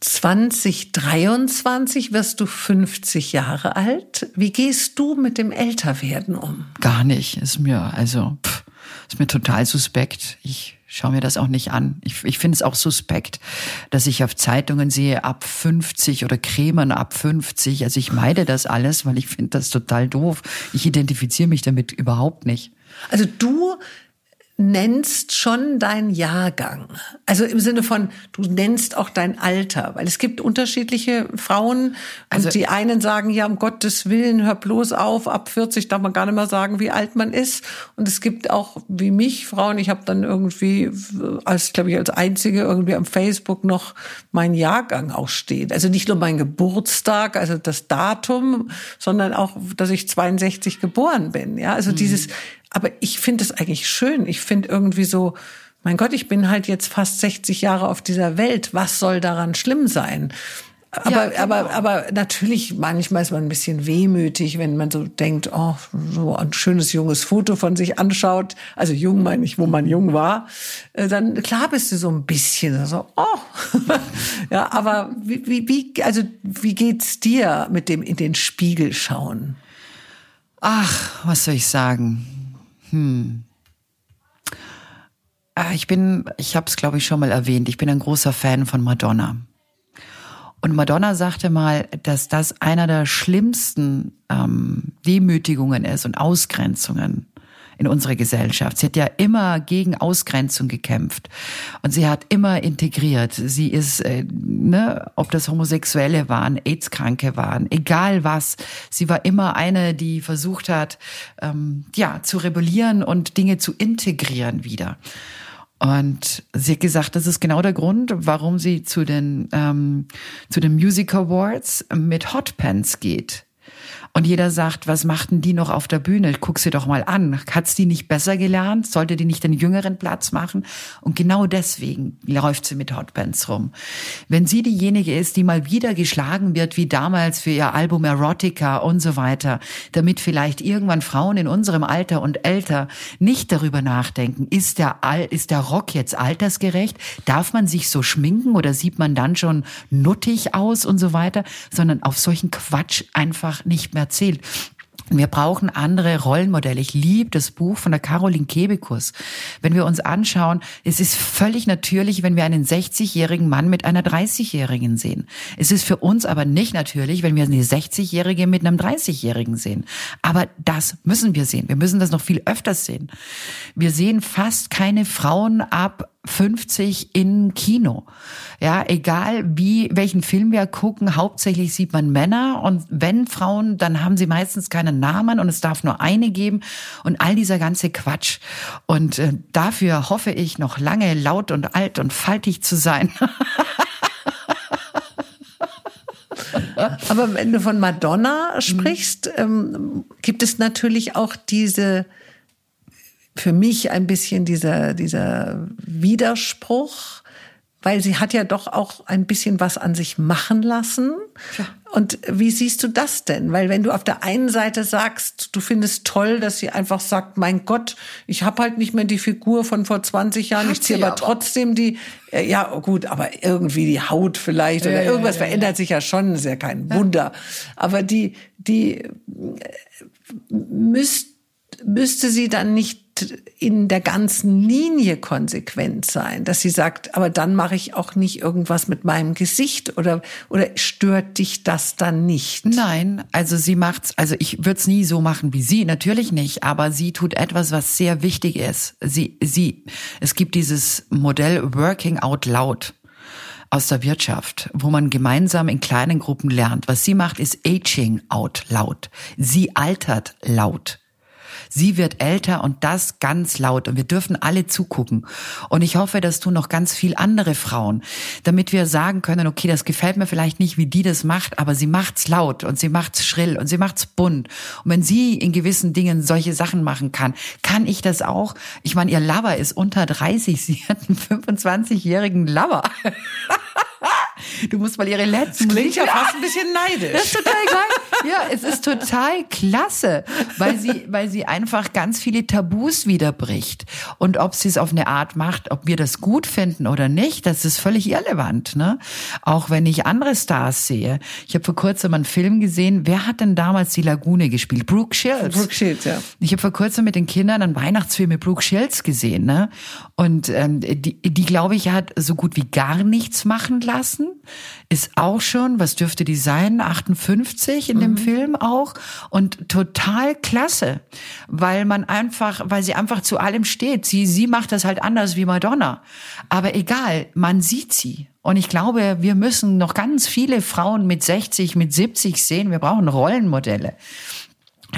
S2: 2023 wirst du 50 Jahre alt. Wie gehst du mit dem Älterwerden um?
S1: Gar nicht. Ist mir, also, pff, ist mir total suspekt. Ich schaue mir das auch nicht an. Ich, ich finde es auch suspekt, dass ich auf Zeitungen sehe, ab 50 oder Cremen ab 50. Also ich meide das alles, weil ich finde das total doof. Ich identifiziere mich damit überhaupt nicht.
S2: Also du nennst schon dein Jahrgang. Also im Sinne von, du nennst auch dein Alter, weil es gibt unterschiedliche Frauen also, und die einen sagen, ja, um Gottes Willen, hör bloß auf, ab 40 darf man gar nicht mehr sagen, wie alt man ist. Und es gibt auch, wie mich, Frauen, ich habe dann irgendwie, als glaube ich, als Einzige irgendwie am Facebook noch mein Jahrgang auch steht. Also nicht nur mein Geburtstag, also das Datum, sondern auch, dass ich 62 geboren bin. Ja, also mhm. dieses aber ich finde es eigentlich schön. Ich finde irgendwie so, mein Gott, ich bin halt jetzt fast 60 Jahre auf dieser Welt. Was soll daran schlimm sein? Aber, ja, genau. aber, aber natürlich, manchmal ist man ein bisschen wehmütig, wenn man so denkt, oh, so ein schönes junges Foto von sich anschaut. Also jung meine ich, wo man jung war. Äh, dann, klar bist du so ein bisschen so, oh. ja, aber wie, wie, wie, also, wie geht's dir mit dem in den Spiegel schauen?
S1: Ach, was soll ich sagen? Hm. Ah, ich bin, ich habe es glaube ich schon mal erwähnt, ich bin ein großer Fan von Madonna. Und Madonna sagte mal, dass das einer der schlimmsten ähm, Demütigungen ist und Ausgrenzungen in unserer Gesellschaft. Sie hat ja immer gegen Ausgrenzung gekämpft und sie hat immer integriert. Sie ist, äh, ne, ob das Homosexuelle waren, AIDS-Kranke waren, egal was, sie war immer eine, die versucht hat, ähm, ja, zu rebellieren und Dinge zu integrieren wieder. Und sie hat gesagt, das ist genau der Grund, warum sie zu den, ähm, zu den Music Awards mit Hot Pants geht. Und jeder sagt, was machten die noch auf der Bühne? Guck sie doch mal an. Hat's die nicht besser gelernt? Sollte die nicht den jüngeren Platz machen? Und genau deswegen läuft sie mit Hotpants rum. Wenn sie diejenige ist, die mal wieder geschlagen wird, wie damals für ihr Album Erotica und so weiter, damit vielleicht irgendwann Frauen in unserem Alter und älter nicht darüber nachdenken, ist der, ist der Rock jetzt altersgerecht? Darf man sich so schminken oder sieht man dann schon nuttig aus und so weiter? Sondern auf solchen Quatsch einfach nicht mehr erzählt. Wir brauchen andere Rollenmodelle. Ich liebe das Buch von der Caroline Kebekus. Wenn wir uns anschauen, es ist völlig natürlich, wenn wir einen 60-jährigen Mann mit einer 30-jährigen sehen. Es ist für uns aber nicht natürlich, wenn wir eine 60-jährige mit einem 30-jährigen sehen. Aber das müssen wir sehen. Wir müssen das noch viel öfters sehen. Wir sehen fast keine Frauen ab 50 im Kino. Ja, egal wie, welchen Film wir gucken, hauptsächlich sieht man Männer und wenn Frauen, dann haben sie meistens keinen Namen und es darf nur eine geben und all dieser ganze Quatsch. Und äh, dafür hoffe ich noch lange laut und alt und faltig zu sein.
S2: Aber wenn du von Madonna sprichst, ähm, gibt es natürlich auch diese für mich ein bisschen dieser, dieser Widerspruch, weil sie hat ja doch auch ein bisschen was an sich machen lassen. Ja. Und wie siehst du das denn? Weil wenn du auf der einen Seite sagst, du findest toll, dass sie einfach sagt, mein Gott, ich habe halt nicht mehr die Figur von vor 20 Jahren, hat ich ziehe aber, aber trotzdem die, äh, ja gut, aber irgendwie die Haut vielleicht oder ja, irgendwas ja, verändert sich ja schon, ist ja kein Wunder. Aber die, die äh, müsst, müsste sie dann nicht in der ganzen Linie konsequent sein, dass sie sagt, aber dann mache ich auch nicht irgendwas mit meinem Gesicht oder oder stört dich das dann nicht?
S1: Nein, also sie macht's, also ich würde es nie so machen wie sie, natürlich nicht, aber sie tut etwas, was sehr wichtig ist. Sie sie es gibt dieses Modell Working Out Loud aus der Wirtschaft, wo man gemeinsam in kleinen Gruppen lernt. Was sie macht, ist Aging out loud. Sie altert laut. Sie wird älter und das ganz laut und wir dürfen alle zugucken. Und ich hoffe, dass tun noch ganz viel andere Frauen, damit wir sagen können, okay, das gefällt mir vielleicht nicht, wie die das macht, aber sie macht's laut und sie macht's schrill und sie macht's bunt. Und wenn sie in gewissen Dingen solche Sachen machen kann, kann ich das auch. Ich meine, ihr Lover ist unter 30, sie hat einen 25-jährigen Lover. Du musst mal ihre letzten.
S2: Das klingt ja fast ein bisschen neidisch.
S1: Das ist total geil. Ja, es ist total klasse, weil sie, weil sie einfach ganz viele Tabus wiederbricht. Und ob sie es auf eine Art macht, ob wir das gut finden oder nicht, das ist völlig irrelevant. Ne? Auch wenn ich andere Stars sehe. Ich habe vor kurzem einen Film gesehen. Wer hat denn damals die Lagune gespielt? Brooke Shields.
S2: Brooke Shields, ja.
S1: Ich habe vor kurzem mit den Kindern einen Weihnachtsfilm mit Brooke Shields gesehen. Ne? Und ähm, die, die glaube ich, hat so gut wie gar nichts machen lassen. Ist auch schon, was dürfte die sein? 58 in mhm. dem Film auch. Und total klasse, weil man einfach, weil sie einfach zu allem steht. Sie, sie macht das halt anders wie Madonna. Aber egal, man sieht sie. Und ich glaube, wir müssen noch ganz viele Frauen mit 60, mit 70 sehen. Wir brauchen Rollenmodelle.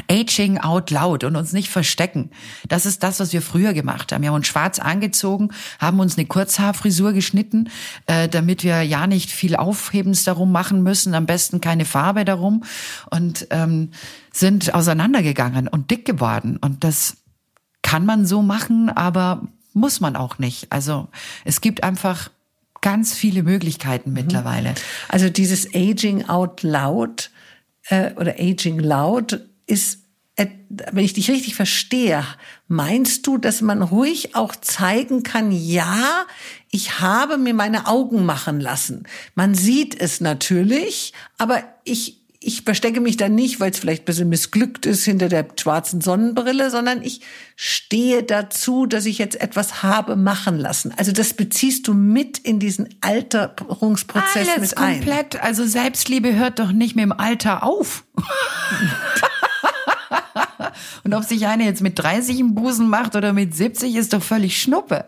S1: Aging out loud und uns nicht verstecken. Das ist das, was wir früher gemacht haben. Wir haben uns schwarz angezogen, haben uns eine Kurzhaarfrisur geschnitten, äh, damit wir ja nicht viel Aufhebens darum machen müssen, am besten keine Farbe darum und ähm, sind auseinandergegangen und dick geworden. Und das kann man so machen, aber muss man auch nicht. Also es gibt einfach ganz viele Möglichkeiten mhm. mittlerweile.
S2: Also dieses Aging out loud äh, oder Aging loud ist, wenn ich dich richtig verstehe, meinst du, dass man ruhig auch zeigen kann, ja, ich habe mir meine Augen machen lassen. Man sieht es natürlich, aber ich ich verstecke mich da nicht, weil es vielleicht ein bisschen missglückt ist hinter der schwarzen Sonnenbrille, sondern ich stehe dazu, dass ich jetzt etwas habe machen lassen. Also das beziehst du mit in diesen Alterungsprozess
S1: Alles
S2: mit
S1: ein. komplett. Also Selbstliebe hört doch nicht mit dem Alter auf. Und ob sich eine jetzt mit 30 im Busen macht oder mit 70, ist doch völlig Schnuppe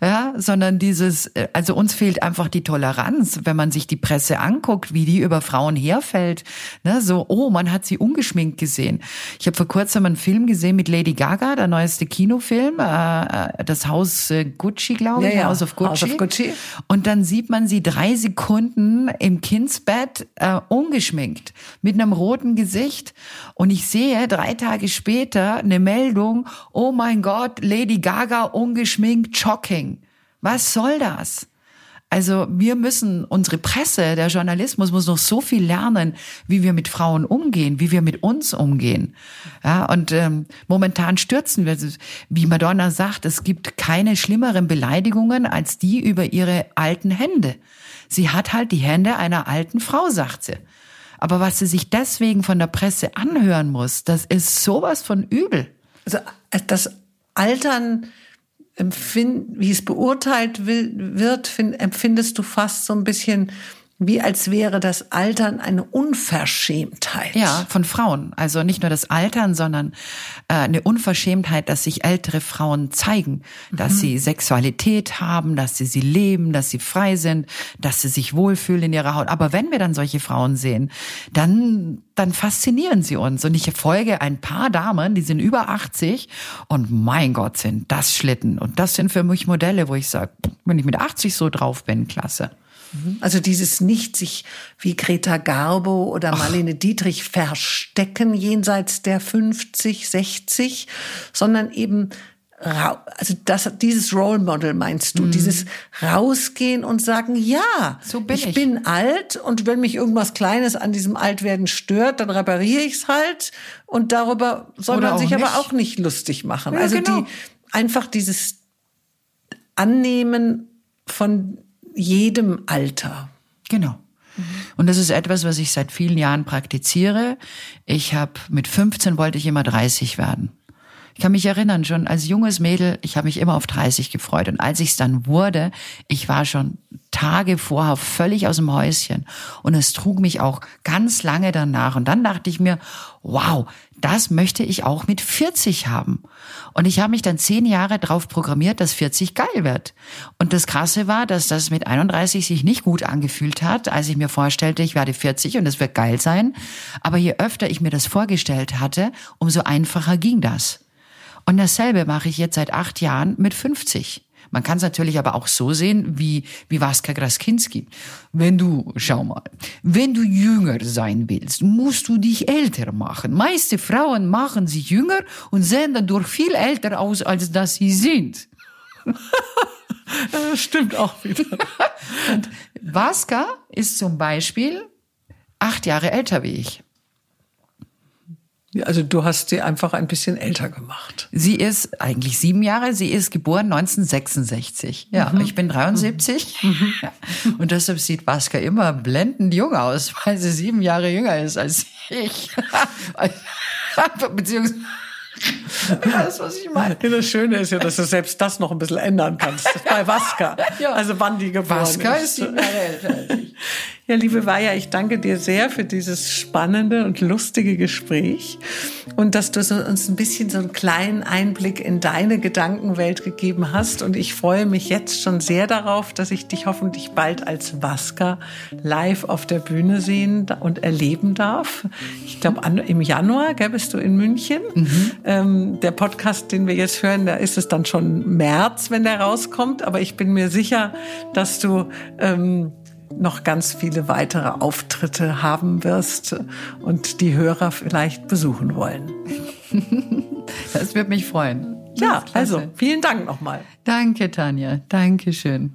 S1: ja, sondern dieses, äh, also uns fehlt einfach die Toleranz, wenn man sich die Presse anguckt, wie die über Frauen herfällt, ne, so, oh, man hat sie ungeschminkt gesehen. Ich habe vor kurzem einen Film gesehen mit Lady Gaga, der neueste Kinofilm, äh, äh das Haus äh, Gucci, glaube ich, ja, ja. House of Gucci. House of Gucci. Und dann sieht man sie drei Sekunden im Kindsbett äh, ungeschminkt, mit einem roten Gesicht. Und ich sehe drei Tage später eine Meldung, oh mein Gott, Lady Gaga ungeschminkt, shocking. Was soll das? Also wir müssen, unsere Presse, der Journalismus muss noch so viel lernen, wie wir mit Frauen umgehen, wie wir mit uns umgehen. Ja, und ähm, momentan stürzen wir, wie Madonna sagt, es gibt keine schlimmeren Beleidigungen als die über ihre alten Hände. Sie hat halt die Hände einer alten Frau, sagt sie. Aber was sie sich deswegen von der Presse anhören muss, das ist sowas von übel.
S2: Also das Altern empfind, wie es beurteilt wird, find, empfindest du fast so ein bisschen wie als wäre das Altern eine Unverschämtheit.
S1: Ja, von Frauen. Also nicht nur das Altern, sondern äh, eine Unverschämtheit, dass sich ältere Frauen zeigen, dass mhm. sie Sexualität haben, dass sie sie leben, dass sie frei sind, dass sie sich wohlfühlen in ihrer Haut. Aber wenn wir dann solche Frauen sehen, dann dann faszinieren sie uns. Und ich folge ein paar Damen, die sind über 80 und mein Gott, sind das Schlitten. Und das sind für mich Modelle, wo ich sage, wenn ich mit 80 so drauf bin, klasse.
S2: Mhm. Also dieses nicht sich wie Greta Garbo oder Marlene Ach. Dietrich verstecken jenseits der 50, 60, sondern eben also das, dieses Role Model meinst du, mhm. dieses rausgehen und sagen, ja, so bin ich, ich, bin alt und wenn mich irgendwas Kleines an diesem Altwerden stört, dann repariere ich es halt und darüber soll Oder man sich nicht. aber auch nicht lustig machen. Ja, also genau. die einfach dieses Annehmen von jedem Alter.
S1: Genau. Und das ist etwas, was ich seit vielen Jahren praktiziere. Ich habe mit 15 wollte ich immer 30 werden. Ich kann mich erinnern, schon als junges Mädel, ich habe mich immer auf 30 gefreut. Und als ich es dann wurde, ich war schon Tage vorher völlig aus dem Häuschen. Und es trug mich auch ganz lange danach. Und dann dachte ich mir, wow, das möchte ich auch mit 40 haben. Und ich habe mich dann zehn Jahre drauf programmiert, dass 40 geil wird. Und das Krasse war, dass das mit 31 sich nicht gut angefühlt hat, als ich mir vorstellte, ich werde 40 und es wird geil sein. Aber je öfter ich mir das vorgestellt hatte, umso einfacher ging das. Und dasselbe mache ich jetzt seit acht Jahren mit 50. Man kann es natürlich aber auch so sehen, wie, wie Vaska Graskinski. Wenn du, schau mal, wenn du jünger sein willst, musst du dich älter machen. Meiste Frauen machen sich jünger und sehen dadurch viel älter aus, als dass sie sind.
S2: Das stimmt auch wieder.
S1: Und Vaska ist zum Beispiel acht Jahre älter wie ich.
S2: Also du hast sie einfach ein bisschen älter gemacht.
S1: Sie ist eigentlich sieben Jahre, sie ist geboren 1966. Ja, mhm. ich bin 73. Mhm. Und deshalb sieht Vaska immer blendend jung aus, weil sie sieben Jahre jünger ist als ich. Beziehungsweise
S2: das, was ich meine. Das Schöne ist ja, dass du selbst das noch ein bisschen ändern kannst. Bei Vaska. Ja. Also wann die geboren
S1: Vaska ist. ist sieben Jahre älter als ich.
S2: Ja, liebe Vaja, ich danke dir sehr für dieses spannende und lustige Gespräch und dass du uns ein bisschen so einen kleinen Einblick in deine Gedankenwelt gegeben hast. Und ich freue mich jetzt schon sehr darauf, dass ich dich hoffentlich bald als Vaska live auf der Bühne sehen und erleben darf. Ich glaube, im Januar gell, bist du in München. Mhm. Ähm, der Podcast, den wir jetzt hören, da ist es dann schon März, wenn der rauskommt. Aber ich bin mir sicher, dass du ähm, noch ganz viele weitere Auftritte haben wirst und die Hörer vielleicht besuchen wollen.
S1: Das wird mich freuen.
S2: Ja, also vielen Dank nochmal.
S1: Danke, Tanja. Dankeschön.